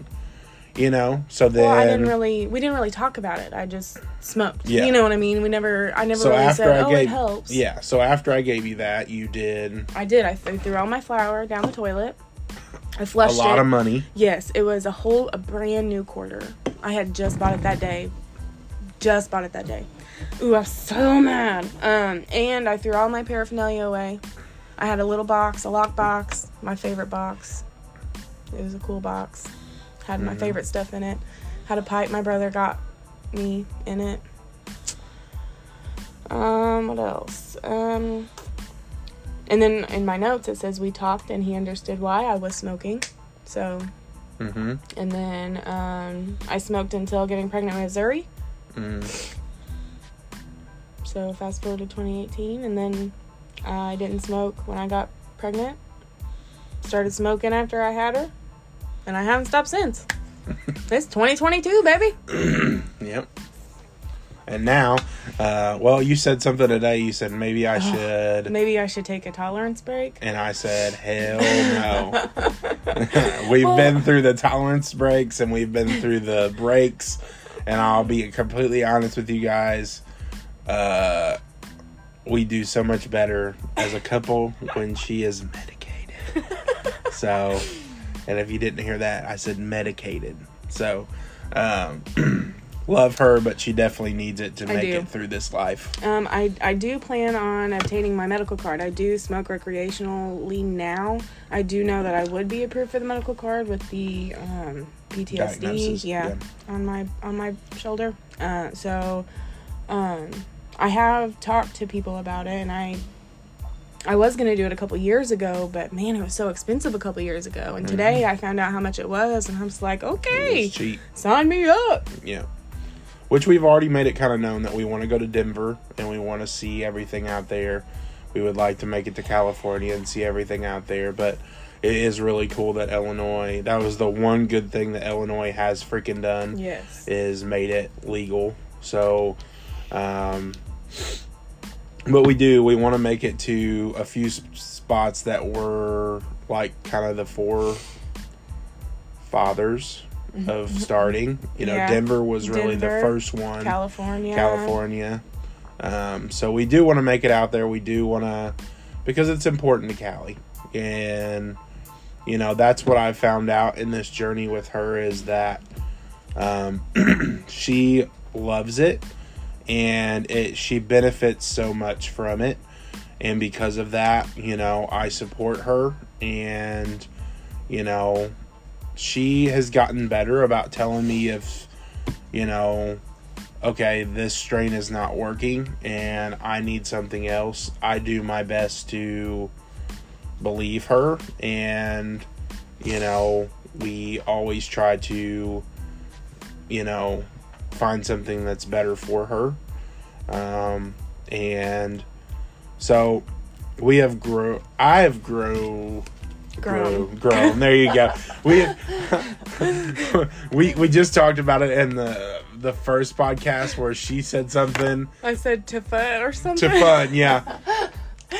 [SPEAKER 1] You know, so then
[SPEAKER 2] Well, I didn't really. We didn't really talk about it. I just smoked.
[SPEAKER 1] Yeah.
[SPEAKER 2] You know what I mean? We never. I never
[SPEAKER 1] so
[SPEAKER 2] really
[SPEAKER 1] after
[SPEAKER 2] said,
[SPEAKER 1] I
[SPEAKER 2] "Oh,
[SPEAKER 1] gave
[SPEAKER 2] it helps."
[SPEAKER 1] yeah, so after I gave you that, you did
[SPEAKER 2] I did. I threw all my flower down the toilet. I
[SPEAKER 1] a
[SPEAKER 2] flushed
[SPEAKER 1] lot
[SPEAKER 2] it.
[SPEAKER 1] of money.
[SPEAKER 2] Yes, it was a whole a brand new quarter. I had just bought it that day. Just bought it that day. Ooh, I'm so mad. Um, and I threw all my paraphernalia away. I had a little box, a lock box, my favorite box. It was a cool box. Had my
[SPEAKER 1] Mhm.
[SPEAKER 2] favorite stuff in it. Had a pipe my brother got me in it. Um, what else? Um, and then in my notes it says we talked and he understood why I was smoking. So
[SPEAKER 1] Mm-hmm.
[SPEAKER 2] and then um, I smoked until getting pregnant with Zuri.
[SPEAKER 1] Mm.
[SPEAKER 2] So fast forward to 2018, and then I didn't smoke when I got pregnant. Started smoking after I had her, and I haven't stopped since. it's 2022, baby.
[SPEAKER 1] Yep. And now, uh, well, you said something today. You said maybe I should,
[SPEAKER 2] Maybe I should take a tolerance break.
[SPEAKER 1] and I said hell no. we've
[SPEAKER 2] Well-
[SPEAKER 1] been through the tolerance breaks, and we've been through the breaks. And I'll be completely honest with you guys. Uh, we do so much better as a couple when she is medicated. So, and if you didn't hear that, I said medicated. So, um, love her, but she definitely needs it to
[SPEAKER 2] I
[SPEAKER 1] make
[SPEAKER 2] do.
[SPEAKER 1] it through this life.
[SPEAKER 2] Um, I, I do plan on obtaining my medical card. I do smoke recreationally now. I do know that I would be approved for the medical card with the um, PTSD, yeah,
[SPEAKER 1] yeah.
[SPEAKER 2] on my on my shoulder. Uh, so, um, I have talked to people about it, and I I was gonna do it a couple years ago, but man, it was so expensive a couple years ago. And today I found out how much it was, and I'm just like, okay,
[SPEAKER 1] cheap.
[SPEAKER 2] sign me up.
[SPEAKER 1] Yeah. Which we've already made it kind of known that we want to go to Denver and we want to see everything out there. We would like to make it to California and see everything out there, but it is really cool that Illinois, that was the one good thing that Illinois has freaking done
[SPEAKER 2] Yes.
[SPEAKER 1] is made it legal. So um but we do we want to make it to a few spots that were like kind of the four fathers of starting. You know.
[SPEAKER 2] Yeah.
[SPEAKER 1] Denver was really the first one.
[SPEAKER 2] California.
[SPEAKER 1] California. Um, so we do want to make it out there. We do want to because it's important to Callie, and you know that's what I found out in this journey with her is that um, she loves it and it she benefits so much from it, and because of that, you know I support her and you know she has gotten better about telling me if you know okay, this strain is not working and I need something else, I do my best to believe her. And, you know, we always try to, you know, find something that's better for her. Um, and so we have grown, I have grown.
[SPEAKER 2] Grown.
[SPEAKER 1] grown. There you go. We we we just talked about it in the the first podcast where she said something
[SPEAKER 2] I said to fun or something.
[SPEAKER 1] to fun, yeah.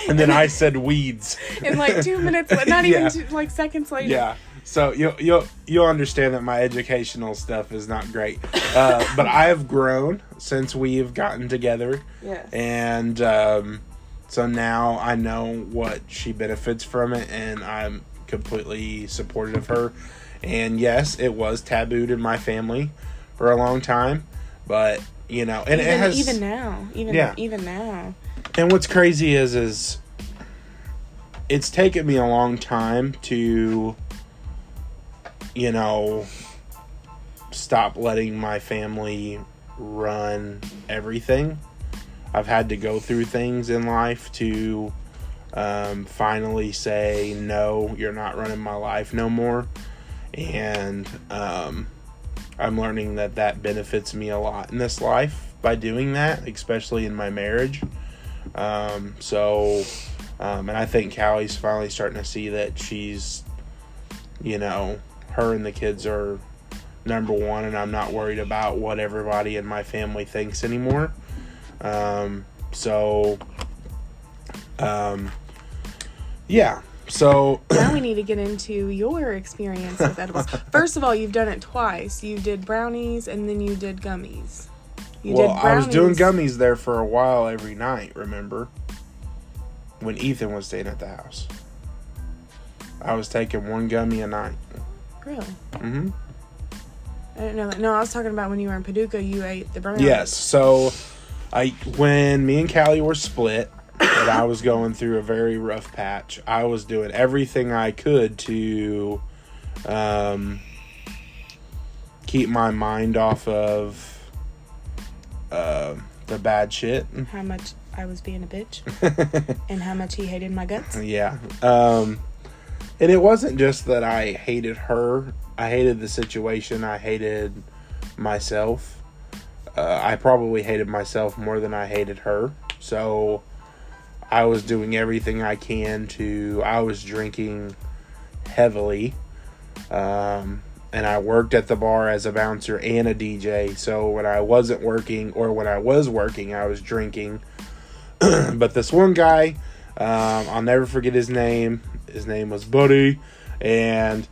[SPEAKER 1] And then I said weeds.
[SPEAKER 2] In like two minutes, not even
[SPEAKER 1] Yeah.
[SPEAKER 2] two, like seconds later.
[SPEAKER 1] Yeah. So you'll you'll you'll understand that my educational stuff is not great, uh, but I have grown since we've gotten together,
[SPEAKER 2] Yes.
[SPEAKER 1] and um, so now I know what she benefits from it, and I'm completely supportive of her. And yes, it was tabooed in my family for a long time, but you know, and
[SPEAKER 2] even,
[SPEAKER 1] it has
[SPEAKER 2] even now, even
[SPEAKER 1] Yeah.
[SPEAKER 2] even now.
[SPEAKER 1] And what's crazy is is it's taken me a long time to you know stop letting my family run everything. I've had to go through things in life to um, finally say no, you're not running my life no more. And um, I'm learning that that benefits me a lot in this life by doing that, especially in my marriage. Um, so, um, and I think Callie's finally starting to see that she's you know, her and the kids are number one, and I'm not worried about what everybody in my family thinks anymore. Um, so, um, yeah. So
[SPEAKER 2] now we need to get into your experience with edibles. First of all, you've done it twice. You did brownies and then you did gummies. You
[SPEAKER 1] well, I was doing gummies there for a while every night. Remember when Ethan was staying at the house? I was taking one gummy a night.
[SPEAKER 2] Really?
[SPEAKER 1] Mm-hmm.
[SPEAKER 2] I didn't know that. No, I was talking about when you were in Paducah. You ate the brownies.
[SPEAKER 1] Yes. So, I when me and Callie were split, and I was going through a very rough patch. I was doing everything I could to um, keep my mind off of uh, the bad shit.
[SPEAKER 2] How much I was being a bitch, and how much he hated my guts.
[SPEAKER 1] Yeah. Um, and it wasn't just that I hated her. I hated the situation. I hated myself. Uh, I probably hated myself more than I hated her. So I was doing everything I can to. I was drinking heavily. Um, and I worked at the bar as a bouncer and a DJ. So when I wasn't working or when I was working, I was drinking. but this one guy, um, I'll never forget his name. His name was Buddy, and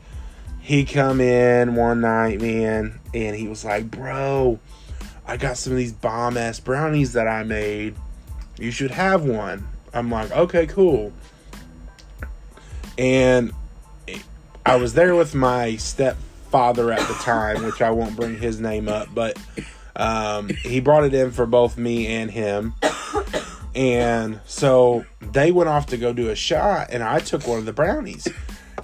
[SPEAKER 1] he come in one night, man, and he was like, "Bro, I got some of these bomb ass brownies that I made. You should have one." I'm like, "Okay, cool." And I was there with my stepfather at the time, which I won't bring his name up, but um, he brought it in for both me and him. And so they went off to go do a shot, and I took one of the brownies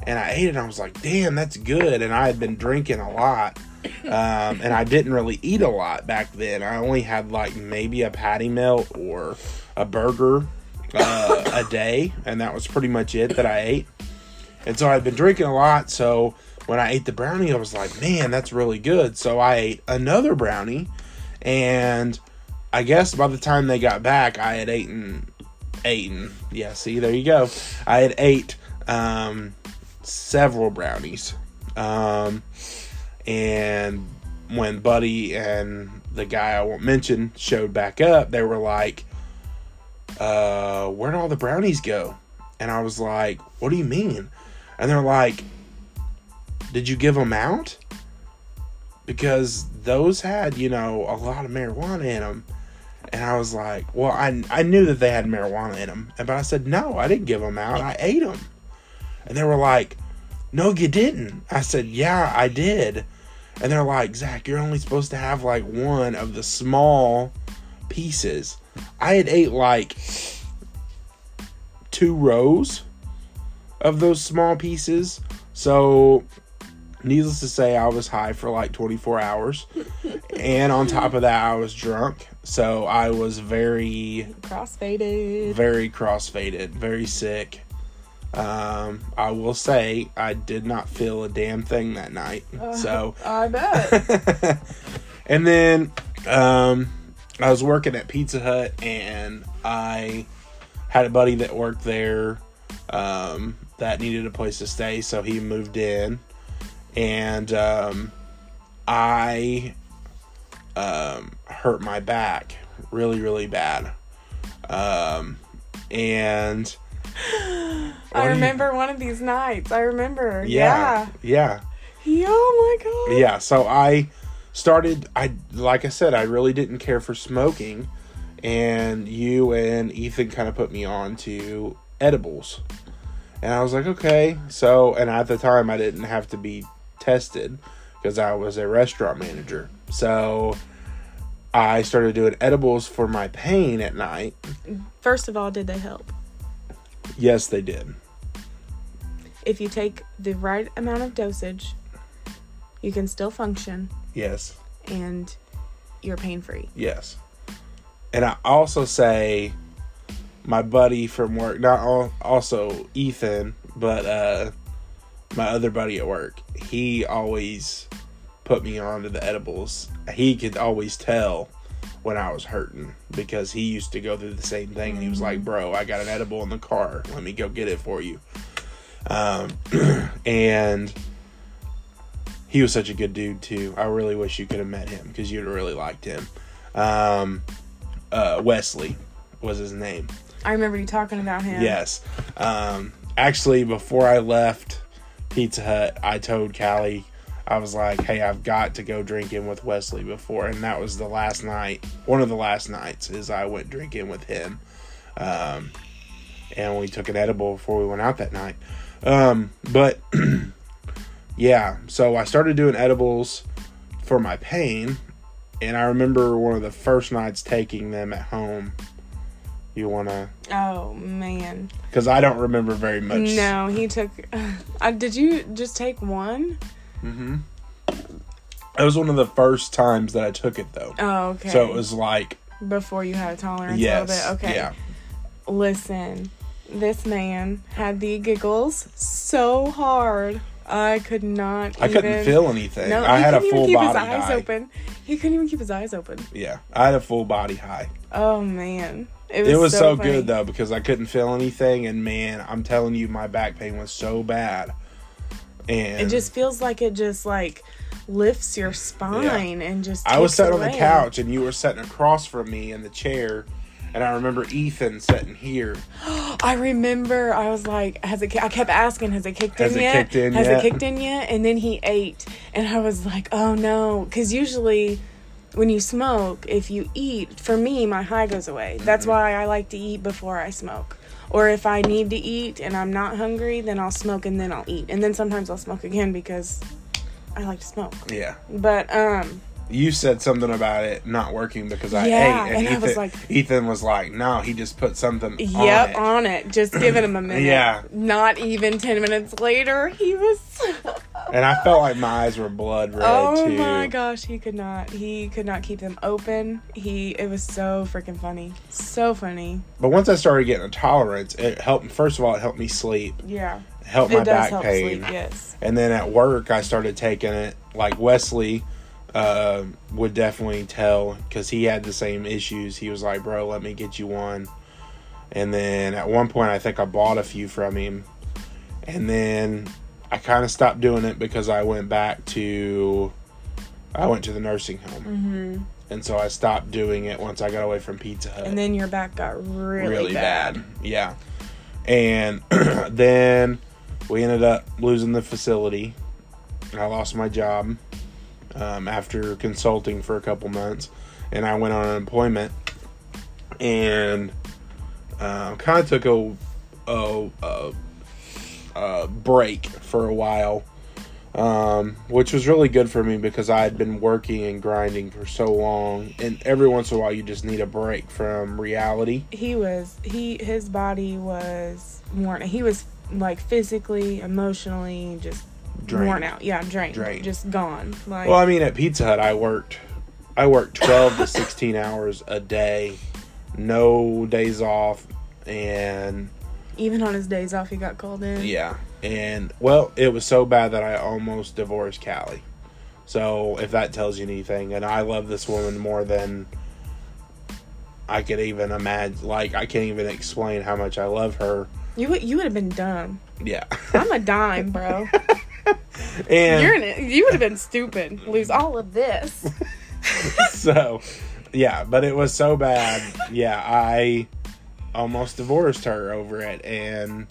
[SPEAKER 1] and I ate it. I was like, damn, that's good. And I had been drinking a lot. Um, and I didn't really eat a lot back then. I only had like maybe a patty melt or a burger uh, a day, and that was pretty much it that I ate. And so I'd been drinking a lot. So when I ate the brownie, I was like, man, that's really good. So I ate another brownie, and I guess by the time they got back, I had eaten, eaten. Yeah, see, there you go. I had ate um, several brownies, um, and when Buddy and the guy I won't mention showed back up, they were like, uh, "Where'd all the brownies go?" And I was like, "What do you mean?" And they're like, "Did you give them out?" Because those had, you know, a lot of marijuana in them. And I was like, well, I, I knew that they had marijuana in them. But I said, no, I didn't give them out. I ate them. And they were like, no, you didn't. I said, yeah, I did. And they're like, Zach, you're only supposed to have like one of the small pieces. I had ate like two rows of those small pieces. So needless to say, I was high for like 24 hours. and on top of that, I was drunk. So I was very
[SPEAKER 2] crossfaded,
[SPEAKER 1] very crossfaded, very sick. Um, I will say I did not feel a damn thing that night. Uh, so
[SPEAKER 2] I bet.
[SPEAKER 1] and then um, I was working at Pizza Hut, and I had a buddy that worked there um, that needed a place to stay, so he moved in, and um, I um, hurt my back really, really bad. Um, and
[SPEAKER 2] I remember you, one of these nights. I remember.
[SPEAKER 1] Yeah. Yeah.
[SPEAKER 2] Yeah. Oh my god.
[SPEAKER 1] Yeah. So I started. I like I said, I really didn't care for smoking, and you and Ethan kind of put me on to edibles, and I was like, okay. So, and at the time, I didn't have to be tested because I was a restaurant manager. So I started doing edibles for my pain at night.
[SPEAKER 2] First of all, did they help?
[SPEAKER 1] Yes, they did.
[SPEAKER 2] If you take the right amount of dosage, you can still function.
[SPEAKER 1] Yes.
[SPEAKER 2] And you're pain free.
[SPEAKER 1] Yes. And I also say my buddy from work, not also Ethan, but uh, my other buddy at work, he always put me onto the edibles. He could always tell when I was hurting because he used to go through the same thing. And he was like, mm-hmm. "Bro, I got an edible in the car. Let me go get it for you." Um, and he was such a good dude too. I really wish you could have met him because you'd really liked him. Um, uh, Wesley was his name.
[SPEAKER 2] I remember you talking about him.
[SPEAKER 1] Yes. Um, actually, before I left Pizza Hut, I told Callie, I was like, hey, I've got to go drinking with Wesley before. And that was the last night, one of the last nights, is I went drinking with him. Um, and we took an edible before we went out that night. Um, but yeah, so I started doing edibles for my pain. And I remember one of the first nights taking them at home. You want to
[SPEAKER 2] Oh man.
[SPEAKER 1] because I don't remember very much.
[SPEAKER 2] No, he took. Uh, did you just take one?
[SPEAKER 1] Mm-hmm. It was one of the first times that I took it though.
[SPEAKER 2] Oh, okay.
[SPEAKER 1] So it was like
[SPEAKER 2] before you had a tolerance
[SPEAKER 1] yes,
[SPEAKER 2] a little bit. Okay.
[SPEAKER 1] yeah,
[SPEAKER 2] Listen, this man had the giggles so hard. I could not.
[SPEAKER 1] I couldn't feel anything.
[SPEAKER 2] No,
[SPEAKER 1] I
[SPEAKER 2] he
[SPEAKER 1] had a
[SPEAKER 2] couldn't even
[SPEAKER 1] full
[SPEAKER 2] keep
[SPEAKER 1] body
[SPEAKER 2] his eyes
[SPEAKER 1] high.
[SPEAKER 2] open. He couldn't even keep his eyes open.
[SPEAKER 1] Yeah, I had a full body high.
[SPEAKER 2] Oh man, it was,
[SPEAKER 1] It was so,
[SPEAKER 2] funny.
[SPEAKER 1] good though because I couldn't feel anything, and man, I'm telling you, my back pain was so bad. And
[SPEAKER 2] It just feels like it just like lifts your spine and just.
[SPEAKER 1] I was sitting on the couch, and you were sitting across from me in the chair, and I remember Ethan sitting here.
[SPEAKER 2] I remember I was like, has it? I kept asking, has it kicked
[SPEAKER 1] Has
[SPEAKER 2] in
[SPEAKER 1] it
[SPEAKER 2] yet?
[SPEAKER 1] kicked in
[SPEAKER 2] has
[SPEAKER 1] yet?
[SPEAKER 2] it kicked in yet? And then he ate, and I was like, oh no, because usually. When you smoke, if you eat, for me, my high goes away. That's
[SPEAKER 1] Mm-hmm.
[SPEAKER 2] why I like to eat before I smoke. Or if I need to eat and I'm not hungry, then I'll smoke and then I'll eat. And then sometimes I'll smoke again because I like to smoke.
[SPEAKER 1] Yeah.
[SPEAKER 2] But um
[SPEAKER 1] you said something about it not working because I
[SPEAKER 2] Yeah,
[SPEAKER 1] ate, and,
[SPEAKER 2] and
[SPEAKER 1] Ethan,
[SPEAKER 2] was like-
[SPEAKER 1] Ethan was like, "No, he just put something."
[SPEAKER 2] Yep,
[SPEAKER 1] on
[SPEAKER 2] on it. Just giving him a minute.
[SPEAKER 1] Yeah.
[SPEAKER 2] Not even 10 minutes later, he was.
[SPEAKER 1] and I felt like my eyes were blood red
[SPEAKER 2] oh
[SPEAKER 1] too.
[SPEAKER 2] my gosh, he could not. He could not keep them open. He. It was so freaking funny. So funny.
[SPEAKER 1] But once I started getting a tolerance, it helped. First of all, it helped me sleep,
[SPEAKER 2] Yeah.
[SPEAKER 1] it helped my
[SPEAKER 2] it does
[SPEAKER 1] back
[SPEAKER 2] help
[SPEAKER 1] pain,
[SPEAKER 2] sleep, yes.
[SPEAKER 1] and then at work I started taking it. Like Wesley uh, would definitely tell because he had the same issues. He was like, "Bro, let me get you one." And then at one point, I think I bought a few from him, and then I kind of stopped doing it because I went back to I went to the nursing home,
[SPEAKER 2] hmm
[SPEAKER 1] and so I stopped doing it once I got away from Pizza Hut.
[SPEAKER 2] And then your back got really, bad.
[SPEAKER 1] Yeah. And then we ended up losing the facility. I lost my job um, after consulting for a couple months, and I went on unemployment and uh, kind of took a, a, a, a break for a while. Um, which was really good for me because I had been working and grinding for so long, and every once in a while you just need a break from reality.
[SPEAKER 2] He was. He. His body was worn. He was like physically, emotionally, just
[SPEAKER 1] Drained.
[SPEAKER 2] worn out. Yeah, drained.
[SPEAKER 1] Drained.
[SPEAKER 2] Just gone. Like.
[SPEAKER 1] Well, I mean, at Pizza Hut, I worked, I worked twelve to sixteen hours a day, no days off, and
[SPEAKER 2] even on his days off, he got called in.
[SPEAKER 1] yeah, and well, it was so bad that I almost divorced Callie. So if that tells you anything, and I love this woman more than I could even imagine. Like I can't even explain how much I love her.
[SPEAKER 2] You would. You would have been dumb.
[SPEAKER 1] Yeah,
[SPEAKER 2] I'm a dime, bro.
[SPEAKER 1] and
[SPEAKER 2] You're in. You would have been stupid. Lose all of this.
[SPEAKER 1] so yeah but it was so bad yeah i almost divorced her over it and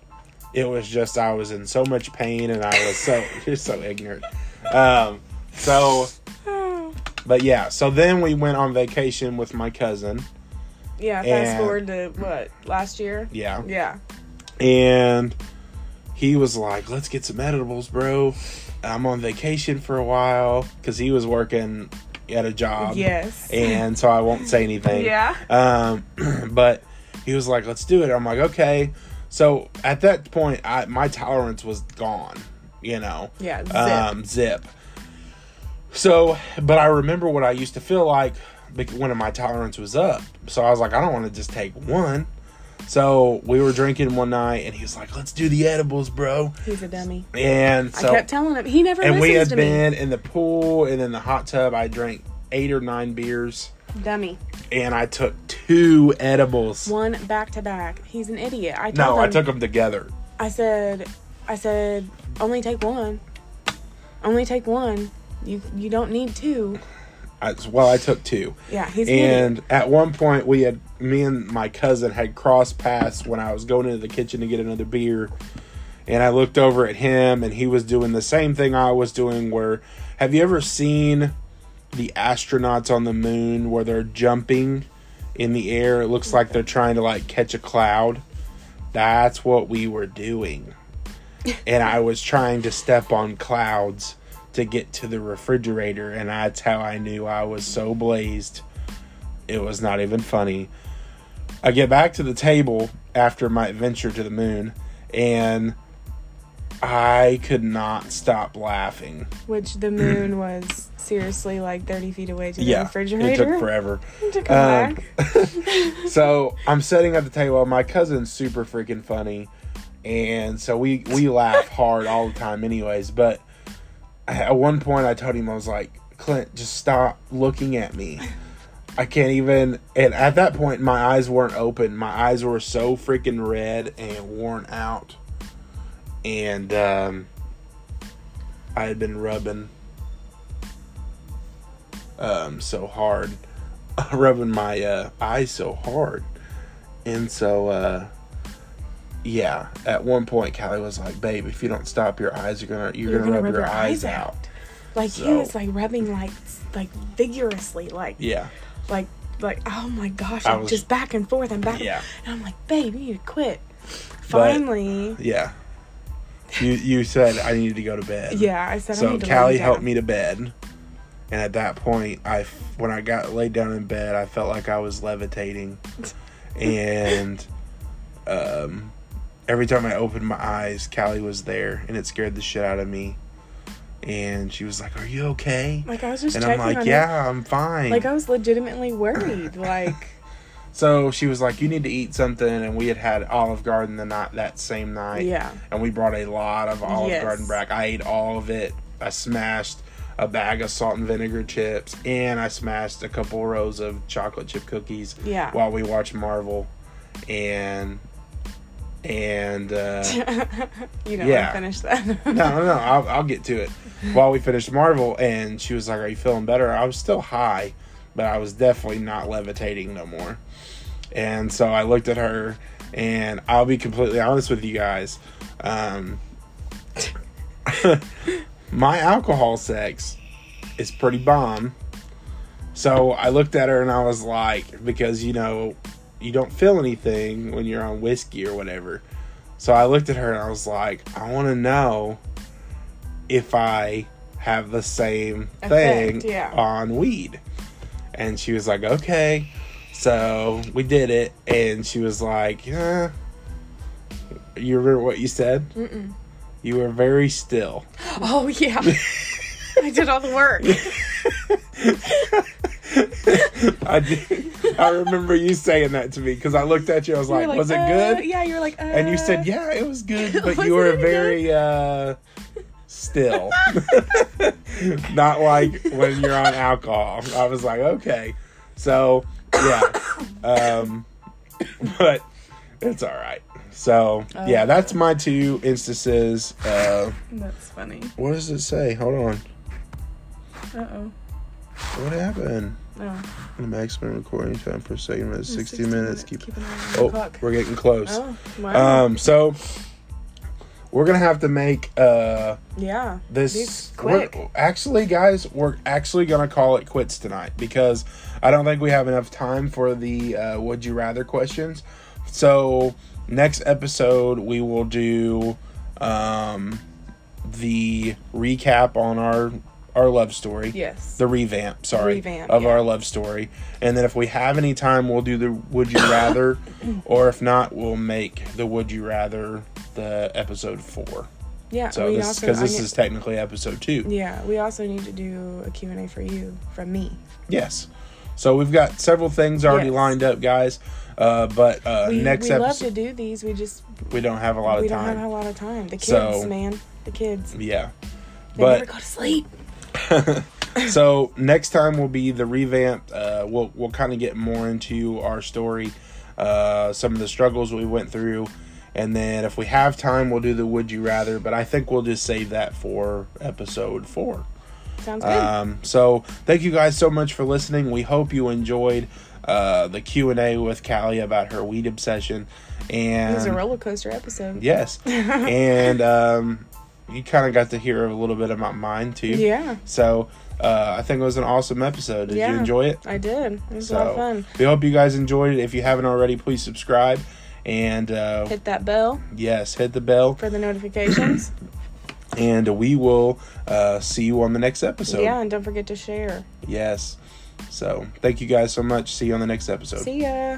[SPEAKER 1] it was just i was in so much pain and i was so you're so ignorant um so but yeah so then we went on vacation with my cousin
[SPEAKER 2] yeah. Fast
[SPEAKER 1] And-
[SPEAKER 2] forward to what last year.
[SPEAKER 1] yeah
[SPEAKER 2] Yeah.
[SPEAKER 1] and he was like let's get some edibles bro i'm on vacation for a while because he was working at a job
[SPEAKER 2] yes.
[SPEAKER 1] and so i won't say anything
[SPEAKER 2] yeah.
[SPEAKER 1] Um, but he was like, "Let's do it." I'm like, "Okay." So at that point, I my tolerance was gone. You know,
[SPEAKER 2] Yeah. Zip.
[SPEAKER 1] um, zip. So, but I remember what I used to feel like when my tolerance was up. So I was like, I don't want to just take one. So we were drinking one night, and he was like, "Let's do the edibles, bro."
[SPEAKER 2] He's a dummy.
[SPEAKER 1] And so
[SPEAKER 2] I kept telling him. He never
[SPEAKER 1] and we had
[SPEAKER 2] to me.
[SPEAKER 1] been in the pool and in the hot tub. I drank eight or nine beers,
[SPEAKER 2] Dummy.
[SPEAKER 1] and I took two edibles.
[SPEAKER 2] One back to back. He's an idiot. I told
[SPEAKER 1] No,
[SPEAKER 2] him.
[SPEAKER 1] I took them together.
[SPEAKER 2] I said. I said only take one. Only take one. You you don't need two.
[SPEAKER 1] Well, I took two.
[SPEAKER 2] Yeah, he's.
[SPEAKER 1] And at one point, we had me and my cousin had crossed paths when I was going into the kitchen to get another beer, and I looked over at him, and he was doing the same thing I was doing. Where have you ever seen the astronauts on the moon where they're jumping in the air? It looks like they're trying to like catch a cloud. That's what we were doing, and I was trying to step on clouds to get to the refrigerator, and that's how I knew I was so blazed. It was not even funny. I get back to the table after my adventure to the moon, and I could not stop laughing.
[SPEAKER 2] Which the moon was seriously like 30 feet away to the
[SPEAKER 1] Yeah,
[SPEAKER 2] refrigerator.
[SPEAKER 1] it took forever.
[SPEAKER 2] to come
[SPEAKER 1] Um,
[SPEAKER 2] back.
[SPEAKER 1] so I'm sitting at the table. My cousin's super freaking funny, and so we we laugh hard all the time, anyways. But at one point, I told him I was like, Clint, just stop looking at me. I can't even. And at that point, my eyes weren't open. My eyes were so freaking red and worn out, and um, I had been rubbing um so hard rubbing my uh, eyes so hard. And so, uh, yeah, at one point, Callie was like, "Babe, if you don't stop, your eyes are gonna you're, gonna, rub, your, eyes out."
[SPEAKER 2] Like he was like rubbing like like vigorously, like
[SPEAKER 1] Yeah,
[SPEAKER 2] like like oh my gosh,
[SPEAKER 1] I
[SPEAKER 2] like,
[SPEAKER 1] was-
[SPEAKER 2] just back and forth and back.
[SPEAKER 1] Yeah.
[SPEAKER 2] And I'm like, babe, you need to quit. Finally,
[SPEAKER 1] yeah. You you said I needed to go to bed.
[SPEAKER 2] yeah, I said I
[SPEAKER 1] So
[SPEAKER 2] to
[SPEAKER 1] Callie helped me to bed, and at that point, I when I got laid down in bed, I felt like I was levitating, and um, every time I opened my eyes, Callie was there, and it scared the shit out of me. And she was like, "Are you okay?"
[SPEAKER 2] Like I was just
[SPEAKER 1] And I'm like, "Yeah, I'm fine."
[SPEAKER 2] Like I was legitimately worried. Like
[SPEAKER 1] so she was like, "You need to eat something," and we had had Olive Garden the night that same night.
[SPEAKER 2] yeah,
[SPEAKER 1] and we brought a lot of Olive
[SPEAKER 2] Yes.
[SPEAKER 1] Garden brack. I ate all of it. I smashed a bag of salt and vinegar chips, and I smashed a couple rows of chocolate chip cookies
[SPEAKER 2] yeah.
[SPEAKER 1] while we watched Marvel, and and uh,
[SPEAKER 2] you don't
[SPEAKER 1] yeah.
[SPEAKER 2] finish that.
[SPEAKER 1] no, no, no, I'll, I'll get to it. While we finished Marvel, and she was like, "Are you feeling better?" I was still high, but I was definitely not levitating no more. And so I looked at her, and I'll be completely honest with you guys. Um, my alcohol sex is pretty bomb. So I looked at her and I was like, because you know, you don't feel anything when you're on whiskey or whatever. So I looked at her and I was like, I want to know if I have the same thing
[SPEAKER 2] Effect, yeah.
[SPEAKER 1] on weed. And she was like, okay. So we did it. And she was like, yeah. You remember what you said?
[SPEAKER 2] Mm-mm.
[SPEAKER 1] You were very still.
[SPEAKER 2] Oh yeah, I did all the work.
[SPEAKER 1] I did, I remember you saying that to me because I looked at you. I was
[SPEAKER 2] You were
[SPEAKER 1] like, "Was it
[SPEAKER 2] uh,
[SPEAKER 1] good?"
[SPEAKER 2] Yeah, you were like, uh,
[SPEAKER 1] And you said, "Yeah, it was good," but
[SPEAKER 2] Was
[SPEAKER 1] you were very uh, still, not like when you're on alcohol. I was like, "Okay," so yeah, um, but it's all right. So yeah,
[SPEAKER 2] Oh.
[SPEAKER 1] that's my two instances. Uh,
[SPEAKER 2] That's funny.
[SPEAKER 1] what does it say? Hold on.
[SPEAKER 2] Uh oh.
[SPEAKER 1] What happened?
[SPEAKER 2] Oh.
[SPEAKER 1] The maximum recording time a segment is 60,
[SPEAKER 2] 60
[SPEAKER 1] minutes. Keep
[SPEAKER 2] Keep on
[SPEAKER 1] Oh, we're getting close.
[SPEAKER 2] Oh, wow.
[SPEAKER 1] Um, so we're gonna have to make uh
[SPEAKER 2] yeah.
[SPEAKER 1] this
[SPEAKER 2] quick.
[SPEAKER 1] actually, guys, we're actually gonna call it quits tonight because I don't think we have enough time for the uh, would you rather questions. So next episode we will do um the recap on our our love story
[SPEAKER 2] Yes.
[SPEAKER 1] the revamp, sorry,
[SPEAKER 2] Revamp,
[SPEAKER 1] of
[SPEAKER 2] yeah.
[SPEAKER 1] our love story. And then if we have any time, we'll do the would you rather, or if not, we'll make the would you rather the episode four.
[SPEAKER 2] yeah.
[SPEAKER 1] So this because this is technically episode two.
[SPEAKER 2] Yeah, we also need to do a Q&A for you from me.
[SPEAKER 1] Yes. So we've got several things already
[SPEAKER 2] Yes.
[SPEAKER 1] lined up, guys. Uh, but uh,
[SPEAKER 2] We,
[SPEAKER 1] next
[SPEAKER 2] we love to do these. We just
[SPEAKER 1] we don't have a lot of time.
[SPEAKER 2] we don't have a lot of time. The kids,
[SPEAKER 1] So-
[SPEAKER 2] man, the kids.
[SPEAKER 1] yeah.
[SPEAKER 2] They
[SPEAKER 1] but
[SPEAKER 2] never go to sleep.
[SPEAKER 1] so next time will be the revamp. Uh, we'll we'll kind of get more into our story, uh, some of the struggles we went through, And then if we have time, we'll do the would you rather. But I think we'll just save that for episode four.
[SPEAKER 2] Sounds good.
[SPEAKER 1] Um, so thank you guys so much for listening. We hope you enjoyed uh, the Q and A with Callie about her weed obsession. And
[SPEAKER 2] it was a roller coaster episode.
[SPEAKER 1] yes, and um, you kind of got to hear a little bit about mine too.
[SPEAKER 2] Yeah,
[SPEAKER 1] So uh, I think it was an awesome episode. Did you enjoy it?
[SPEAKER 2] I did. It was a lot of fun.
[SPEAKER 1] we hope you guys enjoyed it. If you haven't already, please subscribe. And uh,
[SPEAKER 2] Hit that bell
[SPEAKER 1] yes, hit the bell,
[SPEAKER 2] for the notifications.
[SPEAKER 1] and we will uh, see you on the next episode.
[SPEAKER 2] yeah, and don't forget to share.
[SPEAKER 1] Yes. So thank you guys so much. See you on the next episode.
[SPEAKER 2] See ya.